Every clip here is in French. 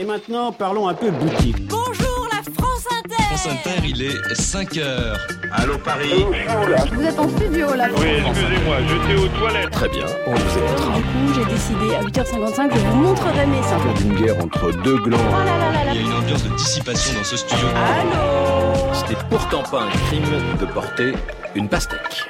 Et maintenant, parlons un peu boutique. Bonjour la France Inter France Inter, il est 5 heures. Allô Paris Vous êtes en studio là Oui, excusez-moi, j'étais aux toilettes. Très bien, on vous écoutera. Du coup, j'ai décidé à 8h55, je vous montrerai mes seins. d'une guerre entre deux glands. Oh là là là là Il y a une ambiance de dissipation dans ce studio. Allô? Ce n'est pourtant pas un crime de porter une pastèque.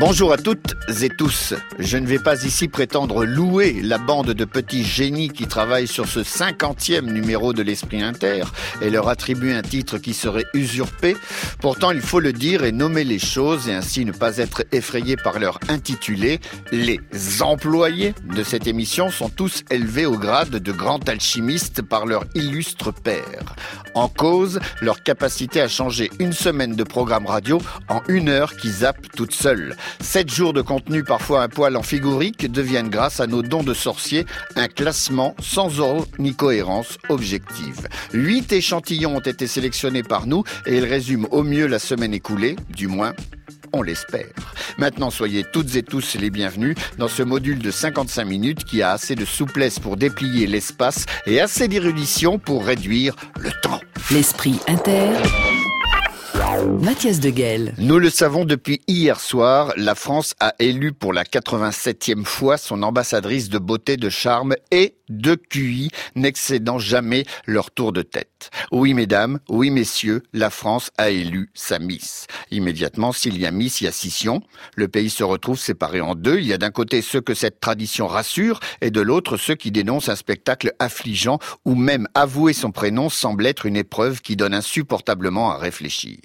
Bonjour à toutes et tous. Je ne vais pas ici prétendre louer la bande de petits génies qui travaillent sur ce cinquantième numéro de l'Esprit Inter et leur attribuer un titre qui serait usurpé. Pourtant, il faut le dire et nommer les choses et ainsi ne pas être effrayé par leur intitulé. Les employés de cette émission sont tous élevés au grade de grands alchimistes par leur illustre père. En cause, leur capacité à changer une semaine de programme radio en une heure qui zappe toute seule. Sept jours de contenu parfois un poil en figurique deviennent grâce à nos dons de sorciers un classement sans ordre ni cohérence objective. Huit échantillons ont été sélectionnés par nous et ils résument au mieux la semaine écoulée, du moins on l'espère. Maintenant, soyez toutes et tous les bienvenus dans ce module de 55 minutes qui a assez de souplesse pour déplier l'espace et assez d'érudition pour réduire le temps. L'esprit inter. Mathias de Guel. Nous le savons depuis hier soir, la France a élu pour la 87e fois son ambassadrice de beauté, de charme et de QI, n'excédant jamais leur tour de tête. Oui, mesdames, oui, messieurs, la France a élu sa Miss. Immédiatement, s'il y a Miss, il y a scission. Le pays se retrouve séparé en deux. Il y a d'un côté ceux que cette tradition rassure et de l'autre ceux qui dénoncent un spectacle affligeant où même avouer son prénom semble être une épreuve qui donne insupportablement à réfléchir.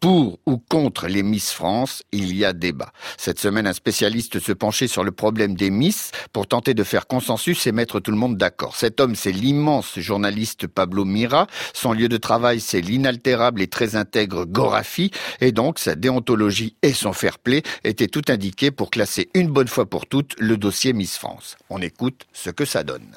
Pour ou contre les Miss France, il y a débat. Cette semaine, un spécialiste se penchait sur le problème des Miss pour tenter de faire consensus et mettre tout le monde d'accord. Cet homme, c'est l'immense journaliste Pablo Mira. Son lieu de travail, c'est l'inaltérable et très intègre Gorafi. Et donc, sa déontologie et son fair play étaient tout indiqués pour classer une bonne fois pour toutes le dossier Miss France. On écoute ce que ça donne.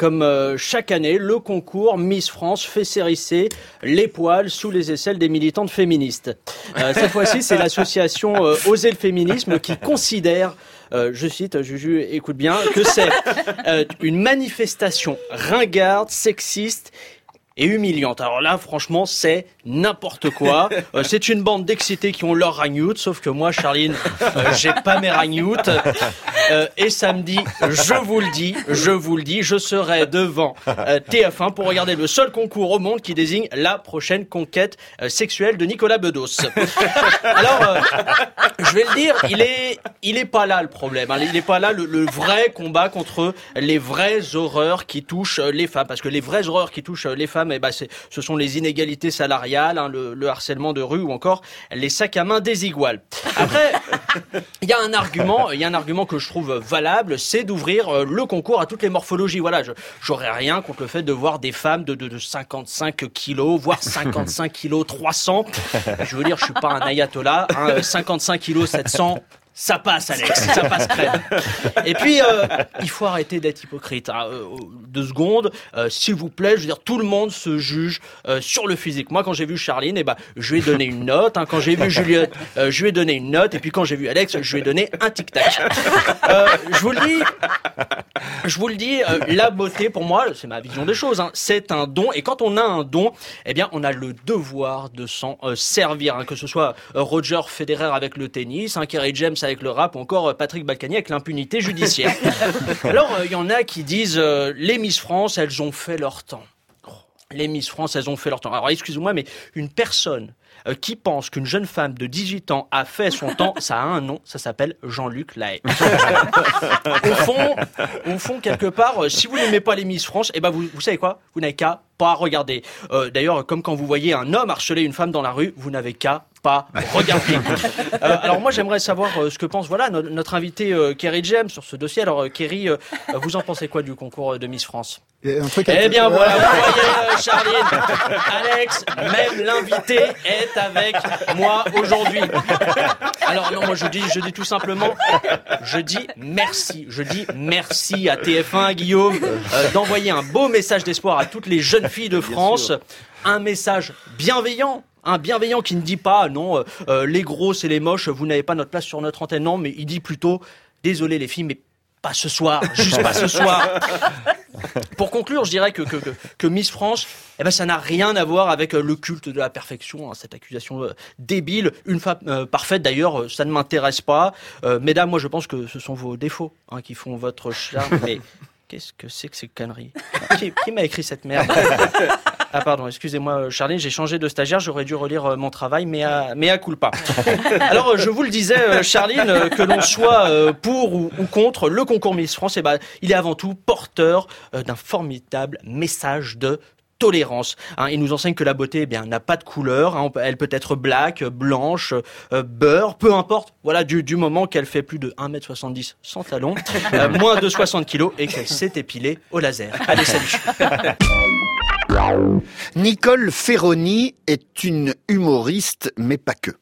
Comme euh, chaque année, le concours Miss France fait s'hérisser les poils sous les aisselles des militantes féministes. Euh, cette fois-ci, c'est l'association euh, Oser le féminisme qui considère euh, je cite, Juju, écoute bien, que c'est euh, une manifestation ringarde, sexiste et humiliante. Alors là, franchement, c'est n'importe quoi. Euh, c'est une bande d'excités qui ont leur ragnout, sauf que moi, Charline, euh, j'ai pas mes ragnout. Euh, et samedi, je vous le dis, je vous le dis, je serai devant euh, TF1 pour regarder le seul concours au monde qui désigne la prochaine conquête euh, sexuelle de Nicolas Bedos. Alors, je vais le dire, il est, il est pas là le problème. hein. Il est pas là le, le vrai combat contre les vraies horreurs qui touchent les femmes, parce que les vraies horreurs qui touchent les femmes, eh ben, c'est, ce sont les inégalités salariales, hein, le, le harcèlement de rue ou encore les sacs à main désiguales. Après, il y a un argument, il y a un argument que je trouve valable, c'est d'ouvrir euh, le concours à toutes les morphologies. Voilà, j'aurais rien contre le fait de voir des femmes de, de, de 55 kilos, voire 55 kilos 300. Je veux dire, je suis pas un ayatollah, hein, euh, 55 kilos 700. Ça passe, Alex, ça passe crème. Et puis, euh, il faut arrêter d'être hypocrite. hein. Euh, deux secondes, euh, s'il vous plaît, je veux dire, tout le monde se juge sur le physique. Moi, quand j'ai vu Charline, eh ben, je lui ai donné une note. hein. Quand j'ai vu Juliette, je lui ai donné une note. Et puis, quand j'ai vu Alex, je lui ai donné un tic-tac. Je vous le dis, je vous le dis, la beauté, pour moi, c'est ma vision des choses. hein, c'est un don. Et quand on a un don, eh bien, on a le devoir de s'en servir. que ce soit Roger Federer avec le tennis, Kerry James avec le rap, ou encore euh, Patrick Balkany avec l'impunité judiciaire. Alors, euh, il y en a qui disent euh, les Miss France, elles ont fait leur temps. Les Miss France, elles ont fait leur temps. Alors, excusez-moi, mais une personne euh, qui pense qu'une jeune femme de 18 ans a fait son temps, ça a un nom, ça s'appelle Jean-Luc Lahaye. au fond, quelque part, euh, si vous n'aimez pas les Miss France, eh ben vous, savez quoi? Vous n'avez qu'à pas regarder. Euh, D'ailleurs, comme quand vous voyez un homme harceler une femme dans la rue, vous n'avez qu'à pas regarder. Euh, alors moi, j'aimerais savoir euh, ce que pense voilà no- notre invité euh, Kerry James sur ce dossier. Alors euh, Kerry, euh, vous en pensez quoi du concours de Miss France? Un truc Eh bien voilà, vous voyez, euh, Charline, Alex, même l'invité est avec moi aujourd'hui. Alors non, moi je dis, je dis tout simplement, je dis merci, je dis merci à TF1, Guillaume, euh, d'envoyer un beau message d'espoir à toutes les jeunes filles de France, un message bienveillant. Un bienveillant qui ne dit pas non, euh, euh, les grosses et les moches, vous n'avez pas notre place sur notre antenne, non, mais il dit plutôt désolé les filles, mais pas ce soir, juste pas ce soir. Pour conclure, je dirais que, que, que, Miss France, eh ben, ça n'a rien à voir avec euh, le culte de la perfection, hein, cette accusation euh, débile. Une femme euh, parfaite, d'ailleurs, ça ne m'intéresse pas. Mesdames, moi, je pense que ce sont vos défauts hein, qui font votre charme. Mais qu'est-ce que c'est que ces conneries? Qui, qui m'a écrit cette merde? Ah pardon, excusez-moi euh, Charline, j'ai changé de stagiaire, j'aurais dû relire euh, mon travail, mais à, mais à culpa. Alors euh, je vous le disais Charline, que l'on soit pour ou, contre le concours Miss France, eh ben, il est avant tout porteur d'un formidable message de tolérance. Hein, il nous enseigne que la beauté eh bien n'a pas de couleur, hein, elle peut être black, blanche, euh, beurre, peu importe. Voilà du, du moment qu'elle fait plus de 1m70 sans talons, euh, moins de 60 kilos et qu'elle s'est épilée au laser. Allez salut. Nicole Ferroni est une humoriste, mais pas que.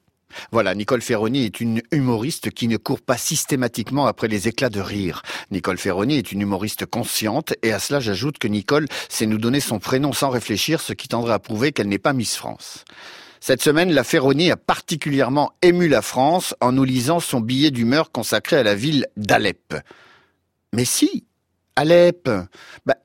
Voilà, Nicole Ferroni est une humoriste qui ne court pas systématiquement après les éclats de rire. Nicole Ferroni est une humoriste consciente et à cela j'ajoute que Nicole sait nous donner son prénom sans réfléchir, ce qui tendrait à prouver qu'elle n'est pas Miss France. Cette semaine, la Ferroni a particulièrement ému la France en nous lisant son billet d'humeur consacré à la ville d'Alep. Mais si, Alep, bah,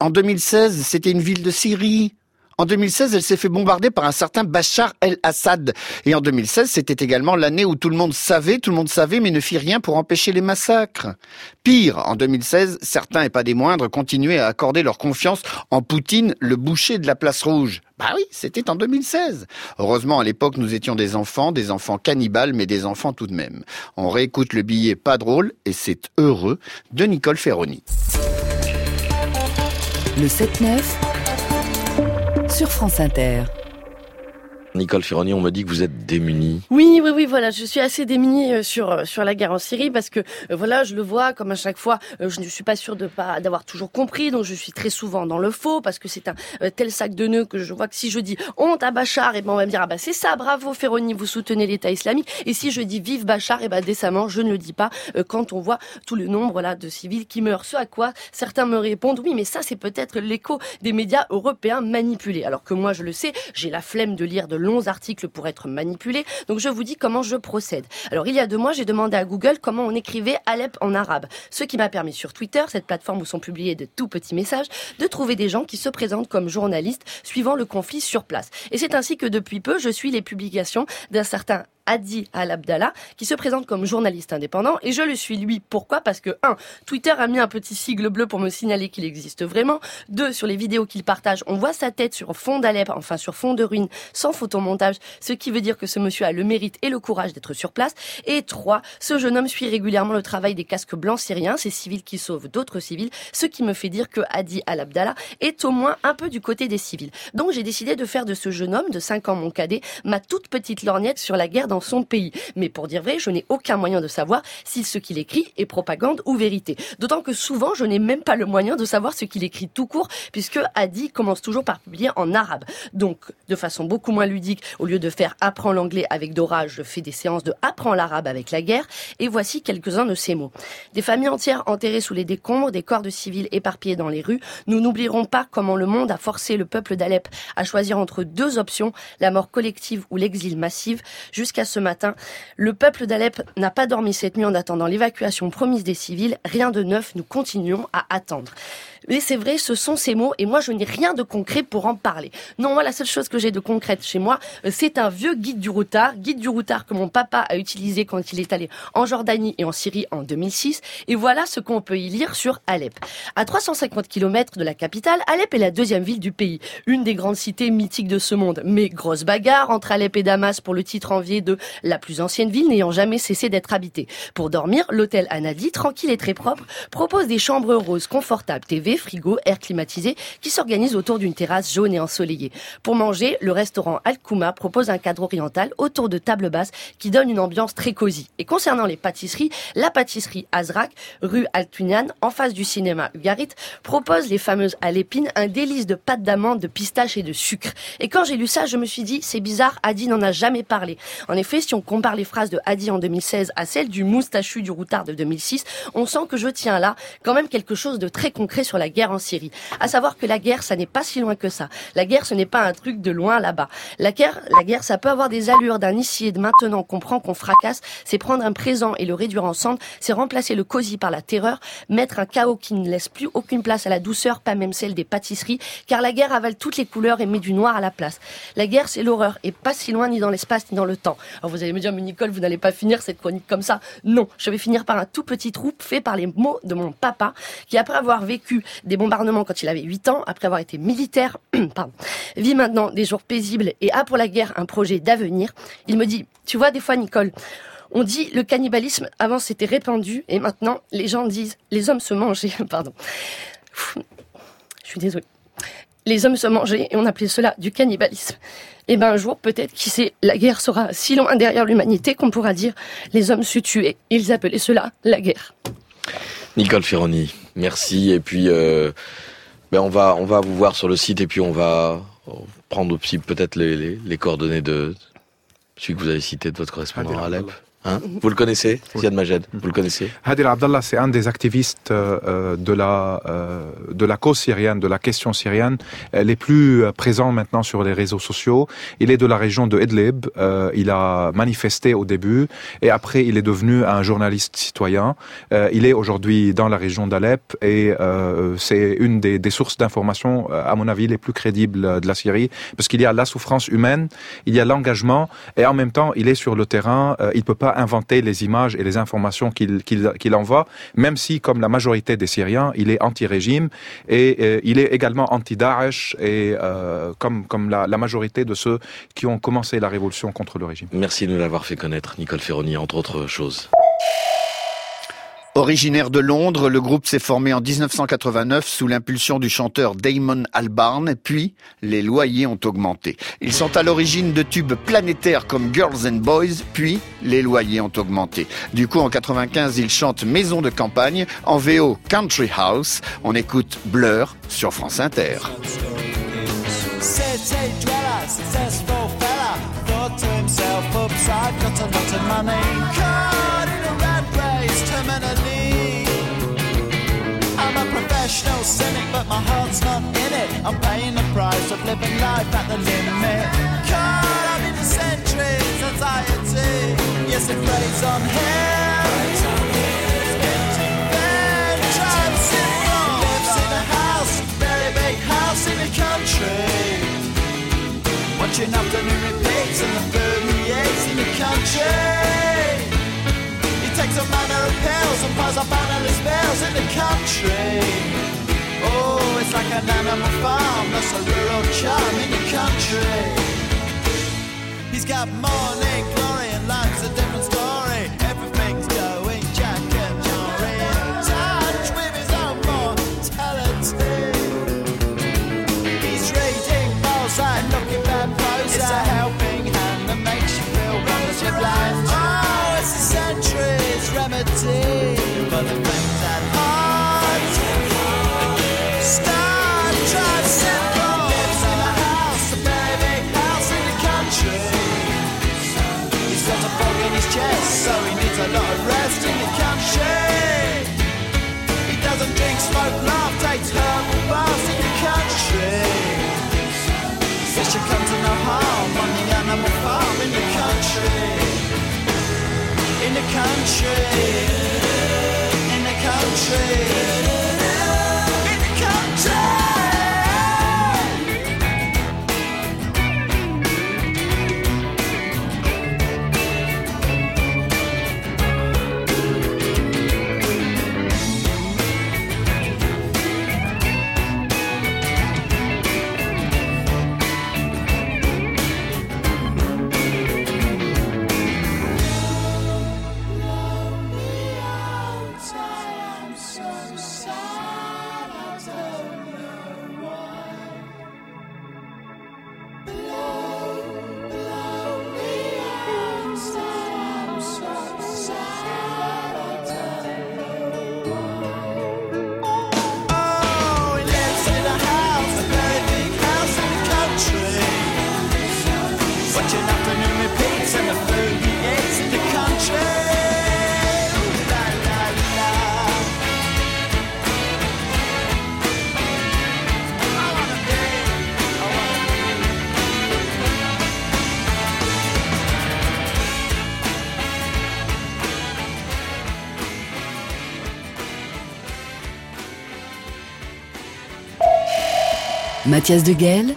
en 2016, c'était une ville de Syrie. En 2016, elle s'est fait bombarder par un certain Bachar el-Assad. Et en 2016, c'était également l'année où tout le monde savait, tout le monde savait, mais ne fit rien pour empêcher les massacres. Pire, en 2016, certains, et pas des moindres, continuaient à accorder leur confiance en Poutine, le boucher de la place rouge. Bah oui, c'était en 2016. Heureusement, à l'époque, nous étions des enfants, des enfants cannibales, mais des enfants tout de même. On réécoute le billet pas drôle, et c'est heureux, de Nicole Ferroni. Le 7-9 sur France Inter. Nicole Ferroni, on me dit que vous êtes démunie. Oui, oui, oui, voilà, je suis assez démunie euh, sur euh, sur la guerre en Syrie parce que euh, voilà, je le vois comme à chaque fois, je ne suis pas sûre d'avoir toujours compris, donc je suis très souvent dans le faux parce que c'est un tel sac de nœuds que je vois que si je dis honte à Bachar, et ben on va me dire ah bah c'est ça, bravo Ferroni, vous soutenez l'État islamique, et si je dis vive Bachar, et ben décemment je ne le dis pas quand on voit tout le nombre là de civils qui meurent. Ce à quoi certains me répondent oui, mais ça c'est peut-être l'écho des médias européens manipulés, alors que moi je le sais, j'ai la flemme de lire de longs articles pour être manipulé. Donc je vous dis comment je procède. Alors il y a deux mois, j'ai demandé à Google comment on écrivait Alep en arabe, ce qui m'a permis sur Twitter, cette plateforme où sont publiés de tout petits messages, de trouver des gens qui se présentent comme journalistes suivant le conflit sur place. Et c'est ainsi que depuis peu, je suis les publications d'un certain Hadi Al-Abdallah, qui se présente comme journaliste indépendant, et je le suis lui. Pourquoi? Parce que, un, Twitter a mis un petit sigle bleu pour me signaler qu'il existe vraiment. Deux, sur les vidéos qu'il partage, on voit sa tête sur fond d'Alep, enfin sur fond de ruines, sans photomontage, ce qui veut dire que ce monsieur a le mérite et le courage d'être sur place. Et trois, ce jeune homme suit régulièrement le travail des casques blancs syriens, ces civils qui sauvent d'autres civils, ce qui me fait dire que Hadi Al-Abdallah est au moins un peu du côté des civils. Donc j'ai décidé de faire de ce jeune homme de 5 ans mon cadet ma toute petite lorgnette sur la guerre dans son pays. Mais pour dire vrai, je n'ai aucun moyen de savoir si ce qu'il écrit est propagande ou vérité. D'autant que souvent, je n'ai même pas le moyen de savoir ce qu'il écrit tout court, puisque Hadi commence toujours par publier en arabe. Donc, de façon beaucoup moins ludique, au lieu de faire apprends l'anglais avec Dora, je fais des séances de apprends l'arabe avec la guerre, et voici quelques-uns de ces mots. Des familles entières enterrées sous les décombres, des corps de civils éparpillés dans les rues, nous n'oublierons pas comment le monde a forcé le peuple d'Alep à choisir entre deux options, la mort collective ou l'exil massif. Jusqu'à ce matin, le peuple d'Alep n'a pas dormi cette nuit en attendant l'évacuation promise des civils. Rien de neuf, nous continuons à attendre. Mais c'est vrai, ce sont ces mots, et moi je n'ai rien de concret pour en parler. Non, moi la seule chose que j'ai de concrète chez moi, euh, c'est un vieux guide du routard, guide du routard que mon papa a utilisé quand il est allé en Jordanie et en Syrie en 2006, et voilà ce qu'on peut y lire sur Alep. À 350 km de la capitale, Alep est la deuxième ville du pays, une des grandes cités mythiques de ce monde. Mais grosse bagarre entre Alep et Damas pour le titre envié de la plus ancienne ville n'ayant jamais cessé d'être habitée. Pour dormir, l'hôtel Anadi, tranquille et très propre, propose des chambres roses confortables, TV, frigo, air climatisé, qui s'organisent autour d'une terrasse jaune et ensoleillée. Pour manger, le restaurant Al-Kouma propose un cadre oriental autour de tables basses qui donne une ambiance très cosy. Et concernant les pâtisseries, la pâtisserie Azrak, rue Altunian, en face du cinéma Ugarit, propose les fameuses à l'épine, un délice de pâte d'amande, de pistache et de sucre. Et quand j'ai lu ça, je me suis dit, c'est bizarre, Hadi n'en a jamais parlé. En effet, si on compare les phrases de Hadi en 2016 à celles du moustachu du routard de 2006, on sent que je tiens là quand même quelque chose de très concret sur la guerre en Syrie. À savoir que la guerre, ça n'est pas si loin que ça. La guerre, ce n'est pas un truc de loin là-bas. La guerre, la guerre, ça peut avoir des allures d'un ici et de maintenant qu'on prend, qu'on fracasse. C'est prendre un présent et le réduire en cendres. C'est remplacer le cosy par la terreur. Mettre un chaos qui ne laisse plus aucune place à la douceur, pas même celle des pâtisseries. Car la guerre avale toutes les couleurs et met du noir à la place. La guerre, c'est l'horreur et pas si loin ni dans l'espace ni dans le temps. Alors vous allez me dire, mais Nicole, vous n'allez pas finir cette chronique comme ça. Non, je vais finir par un tout petit trou fait par les mots de mon papa, qui après avoir vécu des bombardements quand il avait 8 ans, après avoir été militaire, pardon, vit maintenant des jours paisibles et a pour la guerre un projet d'avenir. Il me dit, tu vois, des fois, Nicole, on dit le cannibalisme, avant c'était répandu, et maintenant les gens disent les hommes se mangeaient, pardon. Je suis désolée. Les hommes se mangeaient et on appelait cela du cannibalisme. Et ben un jour, peut-être, qui sait, la guerre sera si loin derrière l'humanité qu'on pourra dire les hommes se tuaient. Ils appelaient cela la guerre. Nicole Ferroni, merci. Et puis, euh, ben on va on va vous voir sur le site et puis on va prendre aussi peut-être les, les, les coordonnées de celui que vous avez cité de votre correspondant à Alep. Hein vous le connaissez, Ziad Majed Vous le connaissez Hadil Abdallah, c'est un des activistes euh, de la euh, de la cause syrienne, de la question syrienne, les plus euh, présents maintenant sur les réseaux sociaux. Il est de la région de Idlib. Euh, il a manifesté au début et après il est devenu un journaliste citoyen. Euh, il est aujourd'hui dans la région d'Alep et euh, c'est une des, des sources d'information, à mon avis, les plus crédibles de la Syrie, parce qu'il y a la souffrance humaine, il y a l'engagement et en même temps il est sur le terrain. Euh, il peut pas inventer les images et les informations qu'il qu'il qu'il envoie, même si, comme la majorité des Syriens, il est anti-régime et euh, il est également anti-Daesh et euh, comme comme la, la majorité de ceux qui ont commencé la révolution contre le régime. Merci de nous l'avoir fait connaître, Nicole Ferroni, entre autres choses. Originaire de Londres, le groupe s'est formé en 1989 sous l'impulsion du chanteur Damon Albarn, puis les loyers ont augmenté. Ils sont à l'origine de tubes planétaires comme Girls and Boys, puis les loyers ont augmenté. Du coup, en 95, ils chantent Maison de campagne, en VO Country House. On écoute Blur sur France Inter. Professional cynic, but my heart's not in it. I'm paying the price of living life at the limit. Caught up in the centuries, anxiety. Yes, it plays on on. Lives in a house, very big house in the country. Watching afternoon repeats and the food he eats in the country. Manner of pills and piles up analyst bills in the country. Oh, it's like an animal farm, that's a rural charm in the country. He's got morning glory smoke, laugh, takes herbal baths in the country. Fish should come to no harm on the animal farm in the country. In the country. In the country. Mathias Deguel,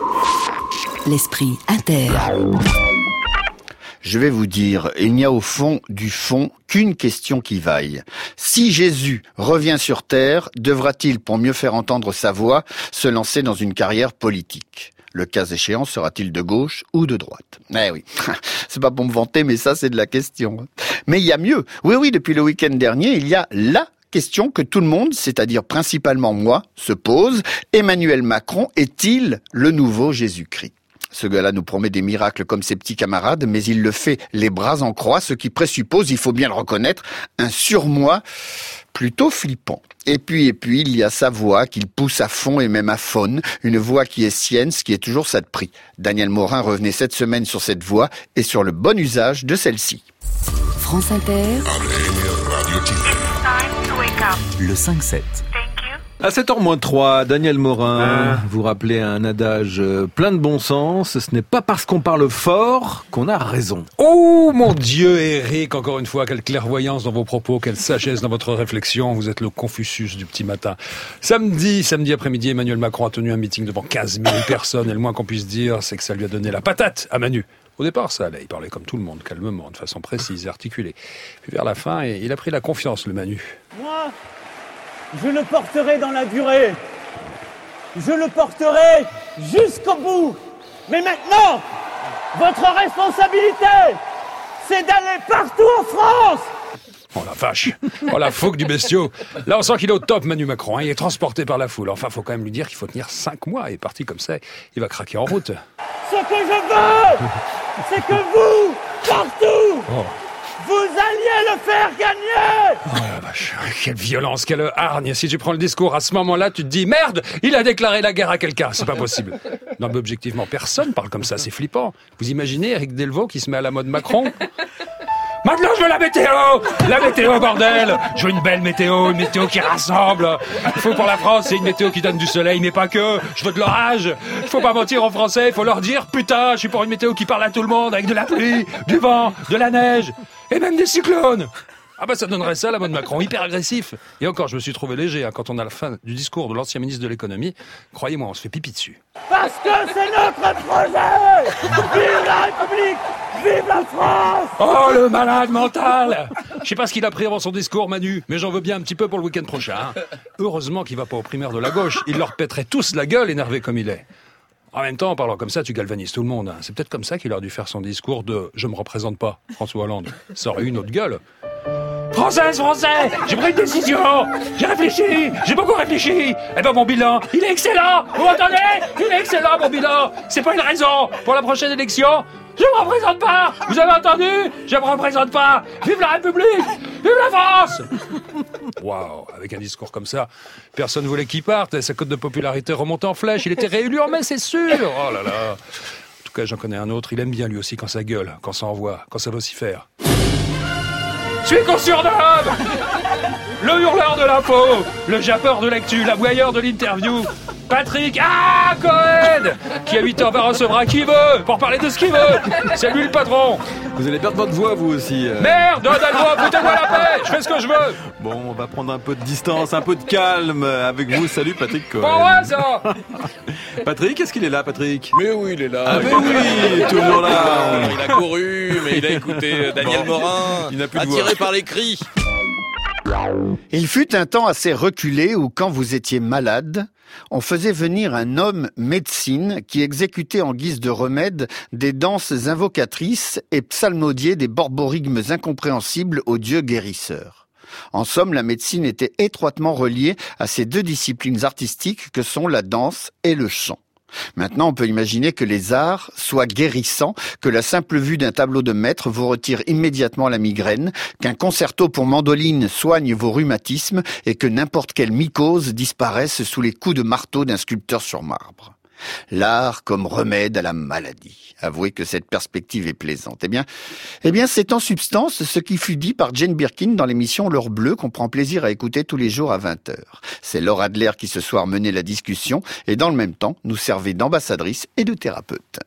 l'esprit inter. Je vais vous dire, il n'y a au fond du fond qu'une question qui vaille. Si Jésus revient sur terre, devra-t-il, pour mieux faire entendre sa voix, se lancer dans une carrière politique? Le cas échéant, sera-t-il de gauche ou de droite? Eh oui, c'est pas pour me vanter, mais ça c'est de la question. Mais il y a mieux. Oui, oui, depuis le week-end dernier, il y a la question que tout le monde, c'est-à-dire principalement moi, se pose. Emmanuel Macron est-il le nouveau Jésus-Christ? Ce gars-là nous promet des miracles comme ses petits camarades, mais il le fait les bras en croix, ce qui présuppose, il faut bien le reconnaître, un surmoi plutôt flippant. Et puis, et puis, il y a sa voix qu'il pousse à fond et même à faune, une voix qui est sienne, ce qui est toujours ça de prix. Daniel Morin revenait cette semaine sur cette voix et sur le bon usage de celle-ci. France Inter, Le 5-7. À 7h 3, Daniel Morin, Ah. vous rappelez un adage euh, plein de bon sens. Ce n'est pas parce qu'on parle fort qu'on a raison. Oh mon Dieu, Eric, encore une fois, quelle clairvoyance dans vos propos, quelle sagesse dans votre réflexion. Vous êtes le Confucius du petit matin. Samedi, samedi après-midi, Emmanuel Macron a tenu un meeting devant 15 000 personnes et le moins qu'on puisse dire, c'est que ça lui a donné la patate à Manu. Au départ, ça allait. Il parlait comme tout le monde, calmement, de façon précise et articulée. Puis vers la fin, il a pris la confiance, le Manu. Moi, je le porterai dans la durée. Je le porterai jusqu'au bout. Mais maintenant, votre responsabilité, c'est d'aller partout en France. Oh la vache Oh la fougue du bestiau Là, on sent qu'il est au top, Manu Macron. hein. Il est transporté par la foule. Enfin, faut quand même lui dire qu'il faut tenir 5 mois. Est parti comme ça, il va craquer en route. Ce que je veux, c'est que vous, partout, Oh. vous alliez le faire gagner. Oh la vache, quelle violence, quelle hargne. Si tu prends le discours à ce moment-là, tu te dis merde, il a déclaré la guerre à quelqu'un. C'est pas possible. Non, mais objectivement, personne parle comme ça. C'est flippant. Vous imaginez Eric Delvaux qui se met à la mode Macron? Maintenant, je veux la météo La météo, bordel Je veux une belle météo, une météo qui rassemble Il faut pour la France, c'est une météo qui donne du soleil, mais pas que Je veux de l'orage Il faut pas mentir aux Français, il faut leur dire « Putain, je suis pour une météo qui parle à tout le monde, avec de la pluie, du vent, de la neige, et même des cyclones !» Ah bah ça donnerait ça, la mode Macron, hyper agressif Et encore, je me suis trouvé léger hein, quand on a la fin du discours de l'ancien ministre de l'économie. Croyez-moi, on se fait pipi dessus. Parce que c'est notre projet. La République. Vive la France. Oh le malade mental Je sais pas ce qu'il a pris avant son discours Manu, mais j'en veux bien un petit peu pour le week-end prochain. hein. Heureusement qu'il va pas aux primaires de la gauche, il leur pèterait tous la gueule énervé comme il est. En même temps, en parlant comme ça, tu galvanises tout le monde. hein. C'est peut-être comme ça qu'il aurait dû faire son discours de « Je me représente pas », François Hollande. Ça aurait eu une autre gueule. Française, Français, j'ai pris une décision, j'ai réfléchi, j'ai beaucoup réfléchi. Eh ben mon bilan, il est excellent, vous m'entendez? Il est excellent mon bilan. C'est pas une raison pour la prochaine élection. Je me représente pas. Vous avez entendu? Je me représente pas. Vive la République, vive la France. Waouh, avec un discours comme ça, personne voulait qu'il parte. Sa cote de popularité remonte en flèche. Il était réélu en mai, c'est sûr. Oh là là. En tout cas, j'en connais un autre. Il aime bien lui aussi quand ça gueule, quand ça envoie, quand ça vocifère. Celui qu'on surnomme Le hurleur de l'info, le jappeur de l'actu, l'aboyeur de l'interview, Patrick Ah Cohen Qui à 8h va recevra qui veut pour parler de ce qu'il veut C'est lui le patron Vous allez perdre votre voix, vous aussi. euh. Merde Donne-moi, foutez-moi la paix Je fais ce que je veux Bon, on va prendre un peu de distance, un peu de calme avec vous. Salut Patrick Cohen. Bon ouais ça Patrick, est-ce qu'il est là, Patrick? Mais oui, il est là. Ah mais oui, toujours là. Il a couru, mais il a écouté euh, Daniel Bon. Morin, Il n'a plus de attiré voix. par les cris. Il fut un temps assez reculé où quand vous étiez malade, on faisait venir un homme médecine qui exécutait en guise de remède des danses invocatrices et psalmodiait des borborigmes incompréhensibles au dieu guérisseur. En somme, la médecine était étroitement reliée à ces deux disciplines artistiques que sont la danse et le chant. Maintenant, on peut imaginer que les arts soient guérissants, que la simple vue d'un tableau de maître vous retire immédiatement la migraine, qu'un concerto pour mandoline soigne vos rhumatismes et que n'importe quelle mycose disparaisse sous les coups de marteau d'un sculpteur sur marbre. L'art comme remède à la maladie. Avouez que cette perspective est plaisante. Eh bien, eh bien, c'est en substance ce qui fut dit par Jane Birkin dans l'émission L'heure bleue qu'on prend plaisir à écouter tous les jours à 20h. C'est Laura Adler qui ce soir menait la discussion et dans le même temps nous servait d'ambassadrice et de thérapeute.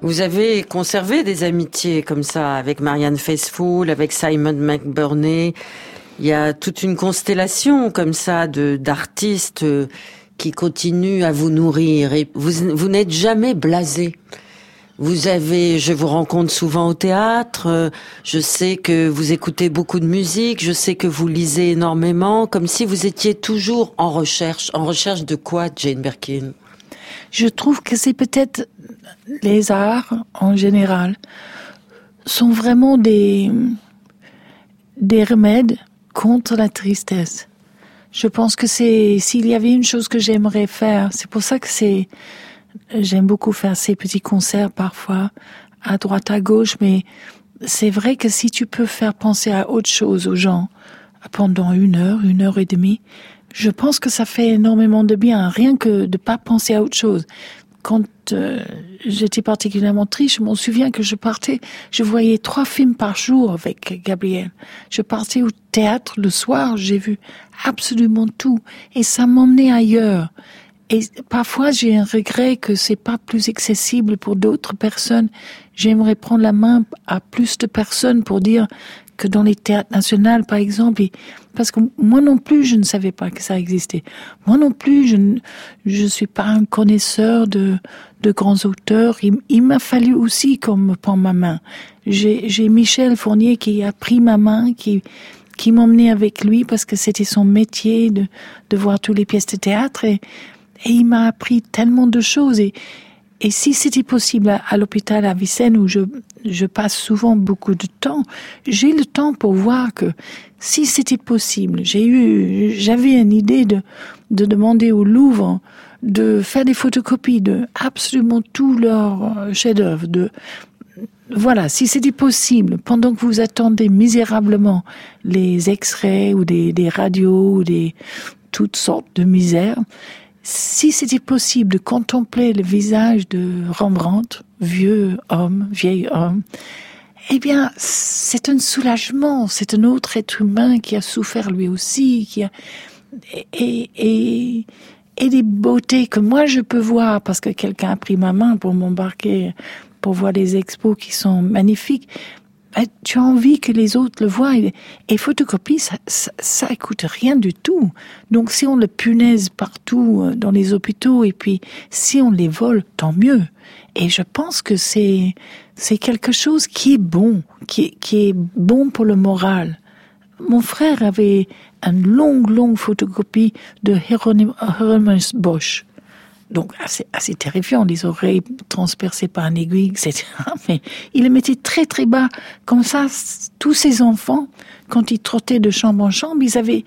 Vous avez conservé des amitiés comme ça avec Marianne Faithfull, avec Simon McBurney. Il y a toute une constellation comme ça de d'artistes euh, qui continuent à vous nourrir et vous, vous n'êtes jamais blasé. Vous avez, je vous rencontre souvent au théâtre, euh, je sais que vous écoutez beaucoup de musique, je sais que vous lisez énormément, comme si vous étiez toujours en recherche. En recherche de quoi, Jane Birkin? Je trouve que c'est peut-être les arts en général sont vraiment des, des remèdes contre la tristesse. Je pense que c'est, s'il y avait une chose que j'aimerais faire, c'est pour ça que c'est, j'aime beaucoup faire ces petits concerts parfois, à droite, à gauche, mais c'est vrai que si tu peux faire penser à autre chose aux gens pendant une heure, une heure et demie, je pense que ça fait énormément de bien, rien que de pas penser à autre chose. Quand euh, j'étais particulièrement triste, je m'en souviens que je partais, je voyais trois films par jour avec Gabriel. Je partais au théâtre le soir, j'ai vu absolument tout, et ça m'emmenait ailleurs. Et parfois, j'ai un regret que c'est pas plus accessible pour d'autres personnes. J'aimerais prendre la main à plus de personnes pour dire que dans les théâtres nationaux, par exemple, parce que moi non plus, je ne savais pas que ça existait. Moi non plus, je ne je suis pas un connaisseur de, de grands auteurs. Il, m'a fallu aussi qu'on me ma main. J'ai j'ai Michel Fournier qui a pris ma main, qui qui m'emmenait avec lui parce que c'était son métier de, de voir toutes les pièces de théâtre et, et il m'a appris tellement de choses et, et si c'était possible à, l'hôpital à Vicenne où je, je passe souvent beaucoup de temps, j'ai le temps pour voir que si c'était possible, j'ai eu, j'avais une idée de, de demander au Louvre de faire des photocopies de absolument tous leurs euh, chefs-d'œuvre, de, voilà, si c'était possible, pendant que vous attendez misérablement les extraits ou des, des radios ou des toutes sortes de misères, si c'était possible de contempler le visage de Rembrandt, vieux homme, vieil homme, eh bien, c'est un soulagement, c'est un autre être humain qui a souffert lui aussi, qui a, et, et, et des beautés que moi je peux voir parce que quelqu'un a pris ma main pour m'embarquer pour voir les expos qui sont magnifiques. Ben, tu as envie que les autres le voient. Et, photocopie, ça, ça, ça coûte rien du tout. Donc si on le punaise partout euh, dans les hôpitaux et puis si on les vole, tant mieux. Et je pense que c'est c'est quelque chose qui est bon, qui qui est bon pour le moral. Mon frère avait une longue, longue photocopie de Hieronymus Bosch. Donc assez, assez terrifiant, les oreilles transpercées par une aiguille, etc. Mais il le mettait très très bas. Comme ça, tous ses enfants, quand ils trottaient de chambre en chambre, ils avaient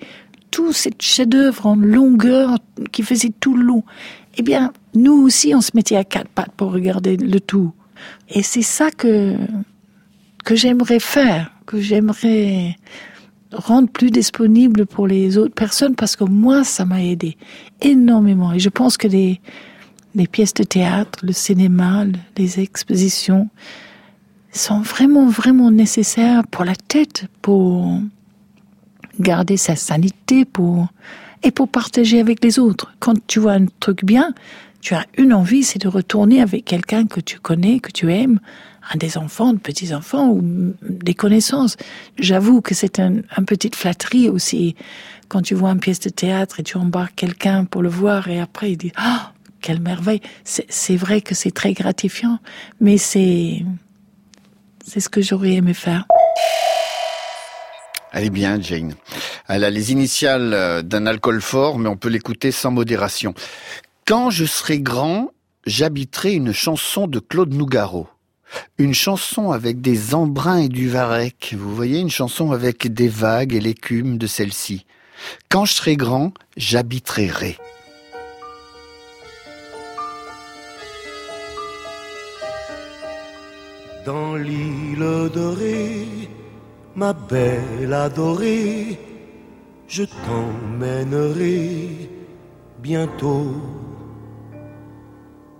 tout cette chef-d'œuvre en longueur qui faisait tout le long. Eh bien, nous aussi, on se mettait à quatre pattes pour regarder le tout. Et c'est ça que que j'aimerais faire, que j'aimerais rendre plus disponible pour les autres personnes parce que moi, ça m'a aidé énormément. Et je pense que les, pièces de théâtre, le cinéma, les expositions sont vraiment, vraiment nécessaires pour la tête, pour garder sa sanité, pour, et pour partager avec les autres. Quand tu vois un truc bien, tu as une envie, c'est de retourner avec quelqu'un que tu connais, que tu aimes, un des enfants, de petits-enfants ou des connaissances. J'avoue que c'est un, un petite flatterie aussi quand tu vois une pièce de théâtre et tu embarques quelqu'un pour le voir et après il dit ah quelle merveille. C'est vrai que c'est très gratifiant, mais c'est c'est ce que j'aurais aimé faire. Elle est bien, Jane. Elle a les initiales euh, d'un alcool fort, mais on peut l'écouter sans modération. Quand je serai grand, j'habiterai une chanson de Claude Nougaro. Une chanson avec des embruns et du varech. Vous voyez, une chanson avec des vagues et l'écume de celle-ci. Quand je serai grand, j'habiterai Ré. Dans l'île dorée, ma belle adorée, je t'emmènerai bientôt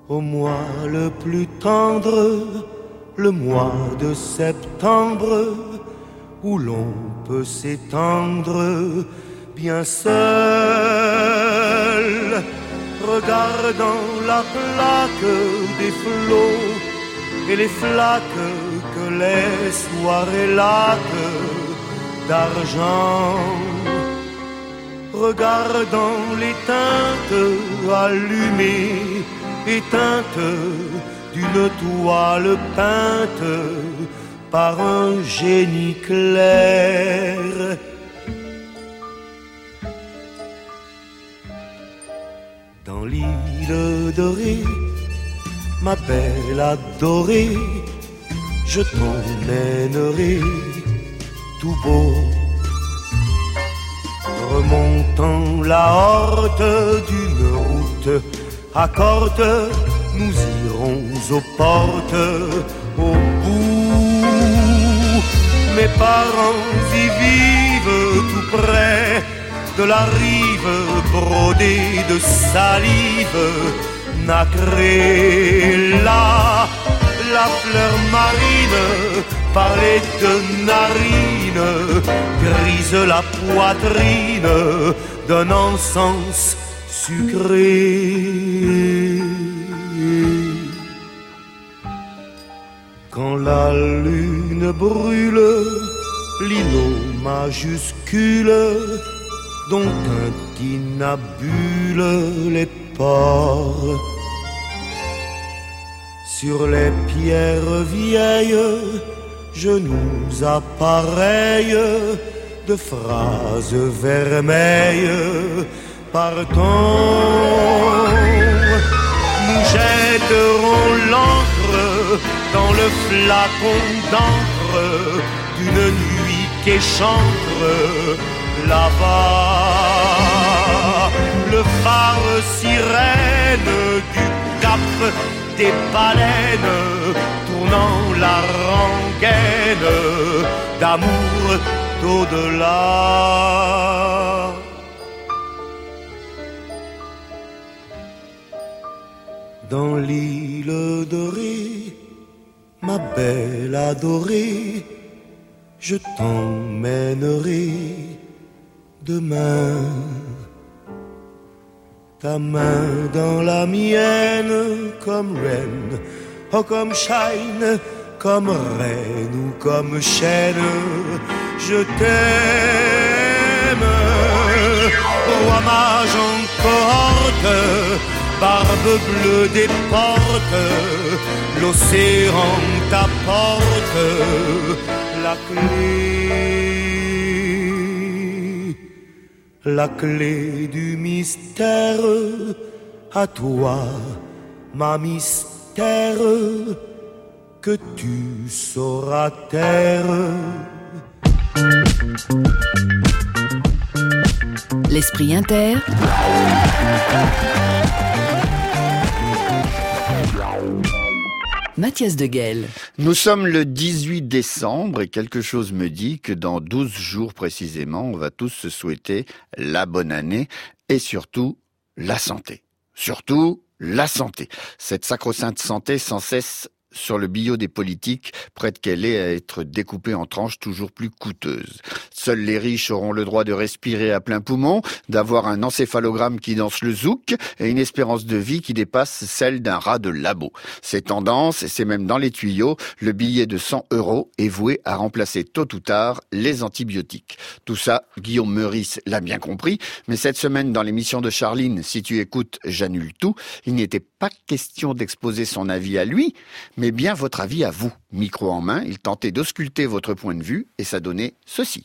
au mois le plus tendre, le mois de septembre, où l'on peut s'étendre bien seul, regardant la plaque des flots et les flaques que les soirées laques d'argent. Regardant les teintes allumées, éteintes d'une toile peinte par un génie clair. Dans l'île dorée, ma belle adorée, je t'emmènerai tout beau. Remontant la horte d'une route à nous irons aux portes au bout. Mes parents y vivent tout près de la rive brodée de salive nacrée là la fleur marine parlait de narines grise la poitrine d'un encens sucré quand la lune brûle l'îlot majuscule dont intinabule les ports. Sur les pierres vieilles, je nous appareille de phrases vermeilles partons. Nous jetterons l'encre dans le flacon d'encre d'une nuit qu'échancre là-bas. Le phare sirène du cap des baleines, tournant la rengaine d'amour d'au-delà. Dans l'île dorée, ma belle adorée, je t'emmènerai demain. Ta main dans la mienne comme reine, oh comme shine, comme reine ou comme chaîne, je t'aime. Roi mage en cohorte, barbe bleue des portes, l'océan t'apporte la clé, la clé du mystère, à toi, ma mystère, que tu sauras taire. L'esprit inter. Mathias de Guel. Nous sommes le 18 décembre et quelque chose me dit que dans 12 jours précisément, on va tous se souhaiter la bonne année et surtout la santé. Surtout la santé. Cette sacro-sainte santé sans cesse sur le billot des politiques, prête qu'elle est à être découpée en tranches toujours plus coûteuses. Seuls les riches auront le droit de respirer à plein poumon, d'avoir un encéphalogramme qui danse le zouk et une espérance de vie qui dépasse celle d'un rat de labo. C'est tendance, et c'est même dans les tuyaux, le billet de 100 euros est voué à remplacer tôt ou tard les antibiotiques. Tout ça, Guillaume Meurice l'a bien compris, mais cette semaine dans l'émission de Charline, si tu écoutes, j'annule tout, il n'était pas question d'exposer son avis à lui, mais bien votre avis à vous. Micro en main, il tentait d'ausculter votre point de vue et ça donnait ceci.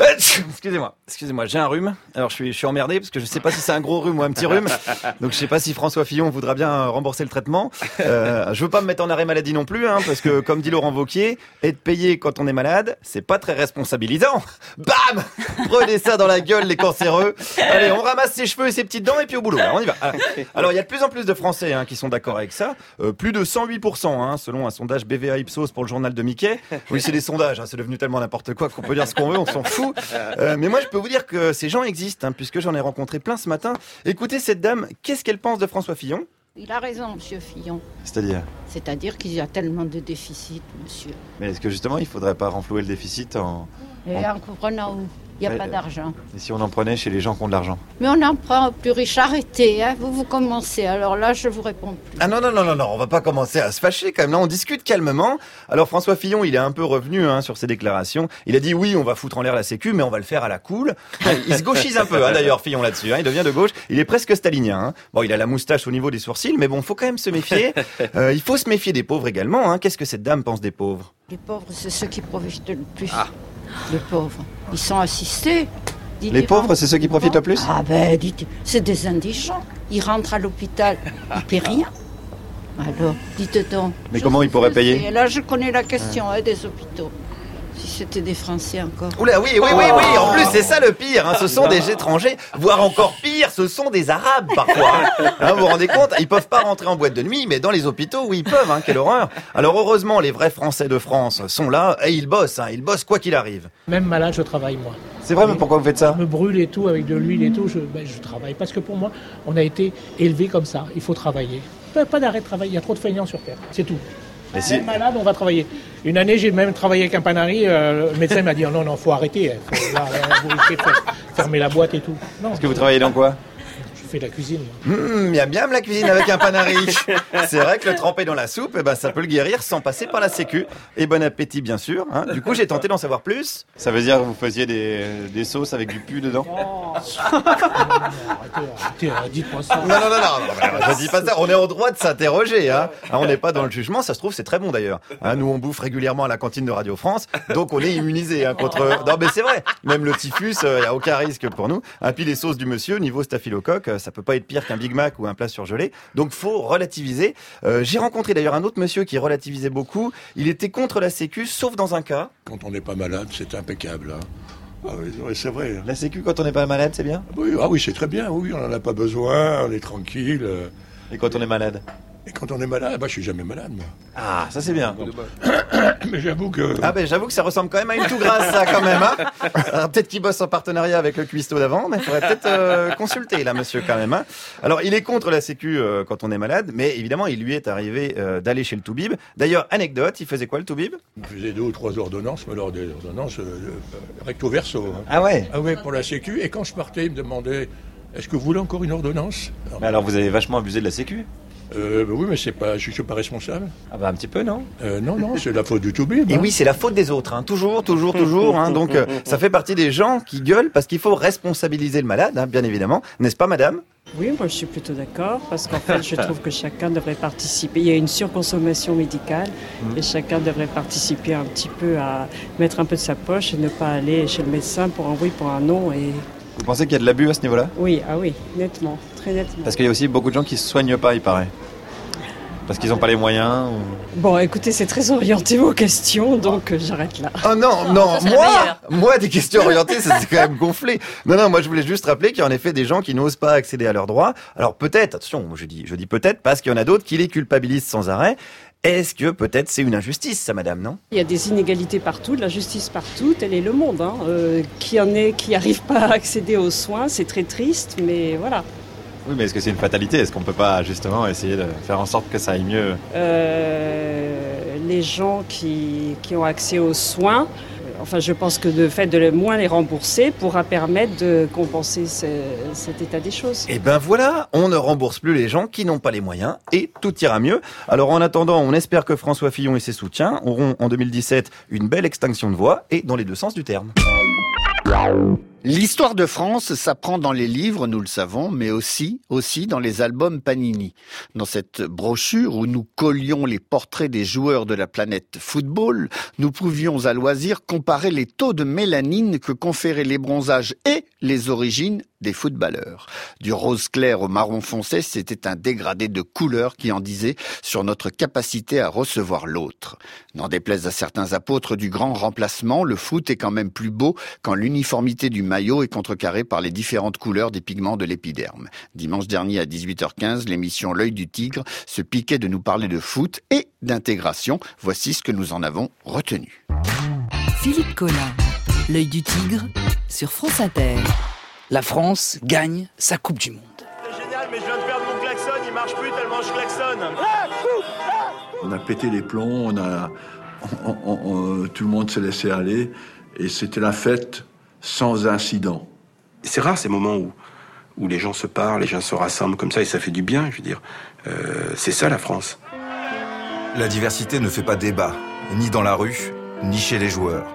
Excusez-moi, excusez-moi, j'ai un rhume. Alors je suis, je emmerdé parce que je sais pas si c'est un gros rhume ou un petit rhume. Donc je sais pas si François Fillon voudra bien euh, rembourser le traitement. Euh, je veux pas me mettre en arrêt maladie non plus, hein, parce que comme dit Laurent Vauquier, être payé quand on est malade, c'est pas très responsabilisant. Bam Prenez ça dans la gueule les cancéreux. Allez, on ramasse ses cheveux et ses petites dents et puis au boulot. Là, on y va. Alors il y a de plus en plus de Français hein, qui sont d'accord avec ça. Euh, plus de 108%, hein, selon un sondage BVA Ipsos pour le journal de Mickey. Oui, c'est des sondages, c'est devenu tellement n'importe quoi qu'on peut dire ce qu'on veut, on s'en fout. Euh, mais moi, je peux vous dire que ces gens existent, hein, puisque j'en ai rencontré plein ce matin. Écoutez cette dame, qu'est-ce qu'elle pense de François Fillon? Il a raison, monsieur Fillon. C'est-à-dire? C'est-à-dire qu'il y a tellement de déficits, monsieur. Mais est-ce que justement, il faudrait pas renflouer le déficit en, Et en prenant où? Il n'y a pas euh, d'argent. Et si on en prenait chez les gens qui ont de l'argent Mais on en prend aux plus riches. Arrêtez, hein, vous vous commencez. Alors là, je vous réponds plus. Ah non, non, non, non, non, on va pas commencer à se fâcher quand même. Là, on discute calmement. Alors, François Fillon, il est un peu revenu hein, sur ses déclarations. Il a dit oui, on va foutre en l'air la sécu, mais on va le faire à la cool. Il se gauchise un peu, hein, d'ailleurs, Fillon là-dessus. Il devient de gauche. Il est presque stalinien. Bon, il a la moustache au niveau des sourcils, mais bon, faut quand même se méfier. Euh, il faut se méfier des pauvres également. Qu'est-ce que cette dame pense des pauvres? Les pauvres, c'est ceux qui profitent le plus. Ah. Les pauvres. Ils sont assistés. Dites- Les pauvres, c'est ceux qui profitent le plus Ah ben, dites, c'est des indigents. Ils rentrent à l'hôpital, ils paient rien. Alors, dites donc. Mais comment ils pourraient payer là, je connais la question hein, des hôpitaux. Si c'était des Français encore. Oula, oui, oui, oui, oui. En plus, c'est ça le pire. hein. Ce sont des étrangers, voire encore pire, ce sont des Arabes parfois. Hein, vous vous rendez compte Ils peuvent pas rentrer en boîte de nuit, mais dans les hôpitaux, oui, ils peuvent. Hein, quelle horreur Alors heureusement, les vrais Français de France sont là et ils bossent. Hein, ils bossent quoi qu'il arrive. Même malade, je travaille moi. C'est vrai, mais pourquoi vous faites ça Je me brûle et tout avec de l'huile et tout. Je, ben, je travaille parce que pour moi, on a été élevé comme ça. Il faut travailler. Pas, pas d'arrêt de travail. Il y a trop de feignants sur terre. C'est tout. Mais si- malade, on va travailler. Une année, j'ai même travaillé avec un panari. euh, le médecin m'a dit non, non, faut arrêter. Faut, là, là, vous risquez de faire- fermer la boîte et tout. Est-ce que vous travaillez dans quoi? Fais de la cuisine. y a bien la cuisine avec un panari. C'est vrai que le tremper dans la soupe, eh ben, ça peut le guérir sans passer par la sécu. Et bon appétit, bien sûr. hein. Du coup, j'ai tenté d'en savoir plus. Ça veut dire que vous faisiez des, des sauces avec du pu dedans Arrêtez, euh, dites-moi ça. Non, non, non, non, non, je dis pas ça. On est en droit de s'interroger. Hein. Hein, On n'est pas dans le jugement. Ça se trouve, c'est très bon d'ailleurs. Hein, nous, on bouffe régulièrement à la cantine de Radio France, donc on est immunisé hein, contre. Non, mais c'est vrai. Même le typhus, il n'y a aucun risque pour nous. Et puis les sauces du monsieur, niveau staphylocoque, euh, ça peut pas être pire qu'un Big Mac ou un plat surgelé. Donc faut relativiser. Euh, J'ai rencontré d'ailleurs un autre monsieur qui relativisait beaucoup. Il était contre la Sécu, sauf dans un cas. Quand on n'est pas malade, c'est impeccable. hein. Ah oui, c'est vrai. La Sécu, quand on n'est pas malade, c'est bien? Oui, ah oui, c'est très bien. Oui, on n'en a pas besoin, on est tranquille. euh. Et quand on est malade? Et quand on est malade, bah, je suis jamais malade, moi. Ah, ça c'est bien. Mais j'avoue que. Ah ben j'avoue que ça ressemble quand même à une tout grasse ça quand même. Hein Alors, peut-être qu'il bosse en partenariat avec le cuistot d'avant, mais il faudrait peut-être euh, consulter là monsieur quand même. Hein Alors il est contre la sécu euh, quand on est malade, mais évidemment il lui est arrivé euh, d'aller chez le Toubib. D'ailleurs anecdote, il faisait quoi le Toubib? Je faisais deux ou trois ordonnances, mais alors des ordonnances euh, euh, recto verso. hein. Ah ouais Ah ouais, pour la Sécu. Et quand je partais, il me demandait Est-ce que vous voulez encore une ordonnance? Mais alors vous avez vachement abusé de la sécu? Euh, bah Oui, mais c'est pas, je suis pas responsable. Ah bah un petit peu non? Euh, Non, non, c'est la faute du Toubib. Et hein. oui, c'est la faute des autres, hein. toujours, toujours, toujours. Hein. Donc, euh, ça fait partie des gens qui gueulent parce qu'il faut responsabiliser le malade, hein, bien évidemment, n'est-ce pas, madame? Oui, moi je suis plutôt d'accord parce qu'en fait je trouve que chacun devrait participer. Il y a une surconsommation médicale Mhm. et chacun devrait participer un petit peu à mettre un peu de sa poche et ne pas aller chez le médecin pour un oui, pour un non. Et Vous pensez qu'il y a de l'abus à ce niveau-là? Oui, ah oui, nettement, très nettement. Parce qu'il y a aussi beaucoup de gens qui se soignent pas, il paraît. Parce qu'ils n'ont pas les moyens. ou- Bon, écoutez, c'est très orienté vos questions, donc euh, j'arrête là. Oh non, non, moi, moi, des questions orientées, ça s'est quand même gonflé. Non, non, moi, je voulais juste rappeler qu'il y a en effet des gens qui n'osent pas accéder à leurs droits. Alors peut-être, attention, je dis, je dis peut-être parce qu'il y en a d'autres qui les culpabilisent sans arrêt. Est-ce que peut-être c'est une injustice, ça, madame, non? Il y a des inégalités partout, de la justice partout, tel est le monde. Hein. Euh, qui en est, qui n'arrive pas à accéder aux soins, c'est très triste, mais voilà. Oui, mais est-ce que c'est une fatalité? Est-ce qu'on peut pas justement essayer de faire en sorte que ça aille mieux? Euh, les gens qui, qui ont accès aux soins, euh, enfin je pense que le fait de le moins les rembourser pourra permettre de compenser ce- cet état des choses. Eh ben voilà, on ne rembourse plus les gens qui n'ont pas les moyens et tout ira mieux. Alors en attendant, on espère que François Fillon et ses soutiens auront en 2017 une belle extinction de voix et dans les deux sens du terme. L'histoire de France s'apprend dans les livres, nous le savons, mais aussi, aussi dans les albums Panini. Dans cette brochure où nous collions les portraits des joueurs de la planète football, nous pouvions à loisir comparer les taux de mélanine que conféraient les bronzages et les origines des footballeurs. Du rose clair au marron foncé, c'était un dégradé de couleur qui en disait sur notre capacité à recevoir l'autre. N'en déplaise à certains apôtres du grand remplacement, le foot est quand même plus beau quand l'uniformité du maillot est contrecarrée par les différentes couleurs des pigments de l'épiderme. Dimanche dernier à 18h15, l'émission L'œil du tigre se piquait de nous parler de foot et d'intégration. Voici ce que nous en avons retenu. Philippe Collin, l'œil du tigre sur France Inter. La France gagne sa Coupe du Monde. C'est génial, mais je viens de perdre mon klaxon, il marche plus tellement je klaxonne. On a pété les plombs, on a, on- on- on- tout le monde s'est laissé aller et c'était la fête sans incident. C'est rare ces moments où, où les gens se parlent, les gens se rassemblent comme ça et ça fait du bien, je veux dire. Euh, c'est ça la France. La diversité ne fait pas débat, ni dans la rue, ni chez les joueurs.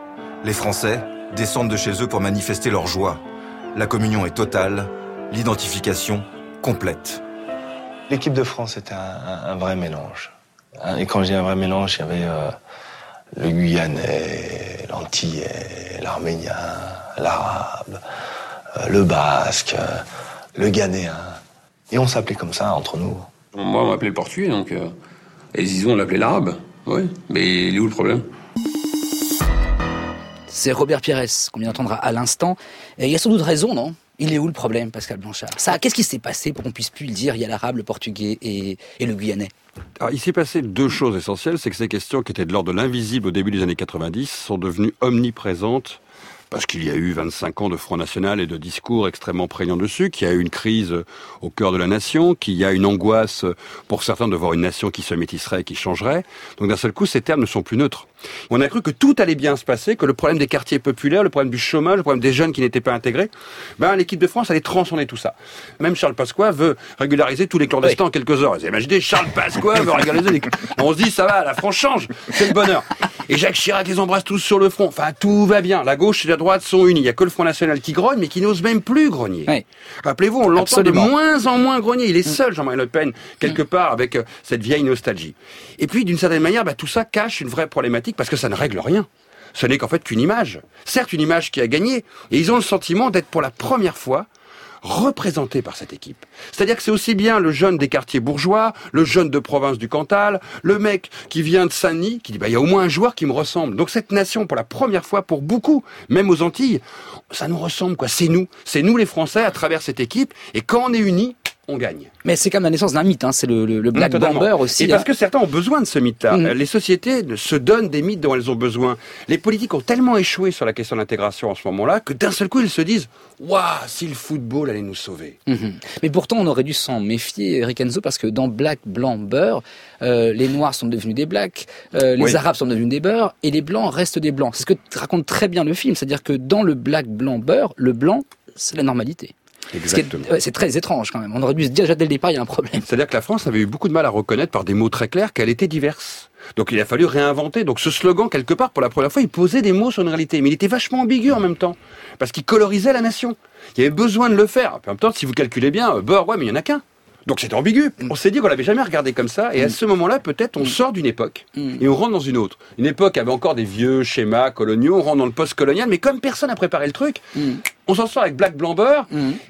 Les Français descendent de chez eux pour manifester leur joie. La communion est totale, l'identification complète. L'équipe de France était un, un- un vrai mélange. Hein, Et quand je dis un vrai mélange, il y avait euh, le Guyanais, l'Antillais, l'Arménien, l'Arabe, euh, le Basque, euh, le Ghanéen. Et on s'appelait comme ça entre nous. Moi, on m'appelait le portugais, donc. euh, et Zizou, on l'appelait l'arabe. Oui, mais il est où le problème? C'est Robert Pires qu'on vient d'entendre à l'instant. Et il y a sans doute raison, non? Il est où le problème, Pascal Blanchard? Ça, qu'est-ce qui s'est passé pour qu'on puisse plus le dire? Il y a l'arabe, le portugais et, le guyanais. Il s'est passé deux choses essentielles, c'est que ces questions qui étaient de l'ordre de l'invisible au début des années 90 sont devenues omniprésentes parce qu'il y a eu 25 ans de Front National et de discours extrêmement prégnants dessus, qu'il y a eu une crise au cœur de la nation, qu'il y a une angoisse pour certains de voir une nation qui se métisserait et qui changerait. Donc d'un seul coup, ces termes ne sont plus neutres. On a cru que tout allait bien se passer, que le problème des quartiers populaires, le problème du chômage, le problème des jeunes qui n'étaient pas intégrés, ben l'équipe de France allait transcender tout ça. Même Charles Pasqua veut régulariser tous les clandestins en quelques heures. Vous imaginez, Charles Pasqua veut régulariser les... On se dit, ça va, la France change, c'est le bonheur. Et Jacques Chirac les embrasse tous sur le front. Enfin, tout va bien. La gauche et la droite sont unies. Il n'y a que le Front National qui grogne, mais qui n'ose même plus grogner. Rappelez-vous, on l'entend de moins en moins grogner. Il est seul, Jean-Marie Le Pen, quelque part, avec euh, cette vieille nostalgie. Et puis, d'une certaine manière, bah, tout ça cache une vraie problématique parce que ça ne règle rien. Ce n'est qu'en fait qu'une image. Certes, une image qui a gagné. Et ils ont le sentiment d'être pour la première fois représentés par cette équipe. C'est-à-dire que c'est aussi bien le jeune des quartiers bourgeois, le jeune de province du Cantal, le mec qui vient de Saint-Denis, qui dit bah il y a au moins un joueur qui me ressemble. Donc cette nation, pour la première fois, pour beaucoup, même aux Antilles, ça nous ressemble quoi. C'est nous, c'est nous les Français à travers cette équipe. Et quand on est unis, on gagne. Mais c'est même la naissance d'un mythe, hein. c'est le, le, le Black Totalement. Bomber aussi. Et parce hein. que certains ont besoin de ce mythe-là. Mhm. Les sociétés se donnent des mythes dont elles ont besoin. Les politiques ont tellement échoué sur la question de l'intégration en ce moment-là que d'un seul coup ils se disent Waouh, si le football allait nous sauver. Mhm. Mais pourtant, on aurait dû s'en méfier, Eric Enzo, parce que dans Black, Blanc, Beurre, euh, les Noirs sont devenus des Blacks, euh, les Oui. Arabes sont devenus des Beurs, et les Blancs restent des Blancs. C'est ce que raconte très bien le film. C'est-à-dire que dans le Black, Blanc, Beurre, le blanc, c'est la normalité. Ce C'est très étrange quand même. On aurait dû se dire déjà dès le départ, il y a un problème. C'est-à-dire que la France avait eu beaucoup de mal à reconnaître par des mots très clairs qu'elle était diverse. Donc il a fallu réinventer. Donc ce slogan, quelque part, pour la première fois, il posait des mots sur une réalité. Mais il était vachement ambigu en même temps. Parce qu'il colorisait la nation. Il y avait besoin de le faire. En même temps, si vous calculez bien, euh, beurre, ouais, mais il y en a qu'un. Donc c'était ambigu. On s'est dit qu'on l'avait jamais regardé comme ça. Et à ce moment-là, peut-être, on sort d'une époque et on rentre dans une autre. Une époque avait encore des vieux schémas coloniaux. On rentre dans le post-colonial. Mais comme personne n'a préparé le truc, on s'en sort avec Black Blanc Beurre.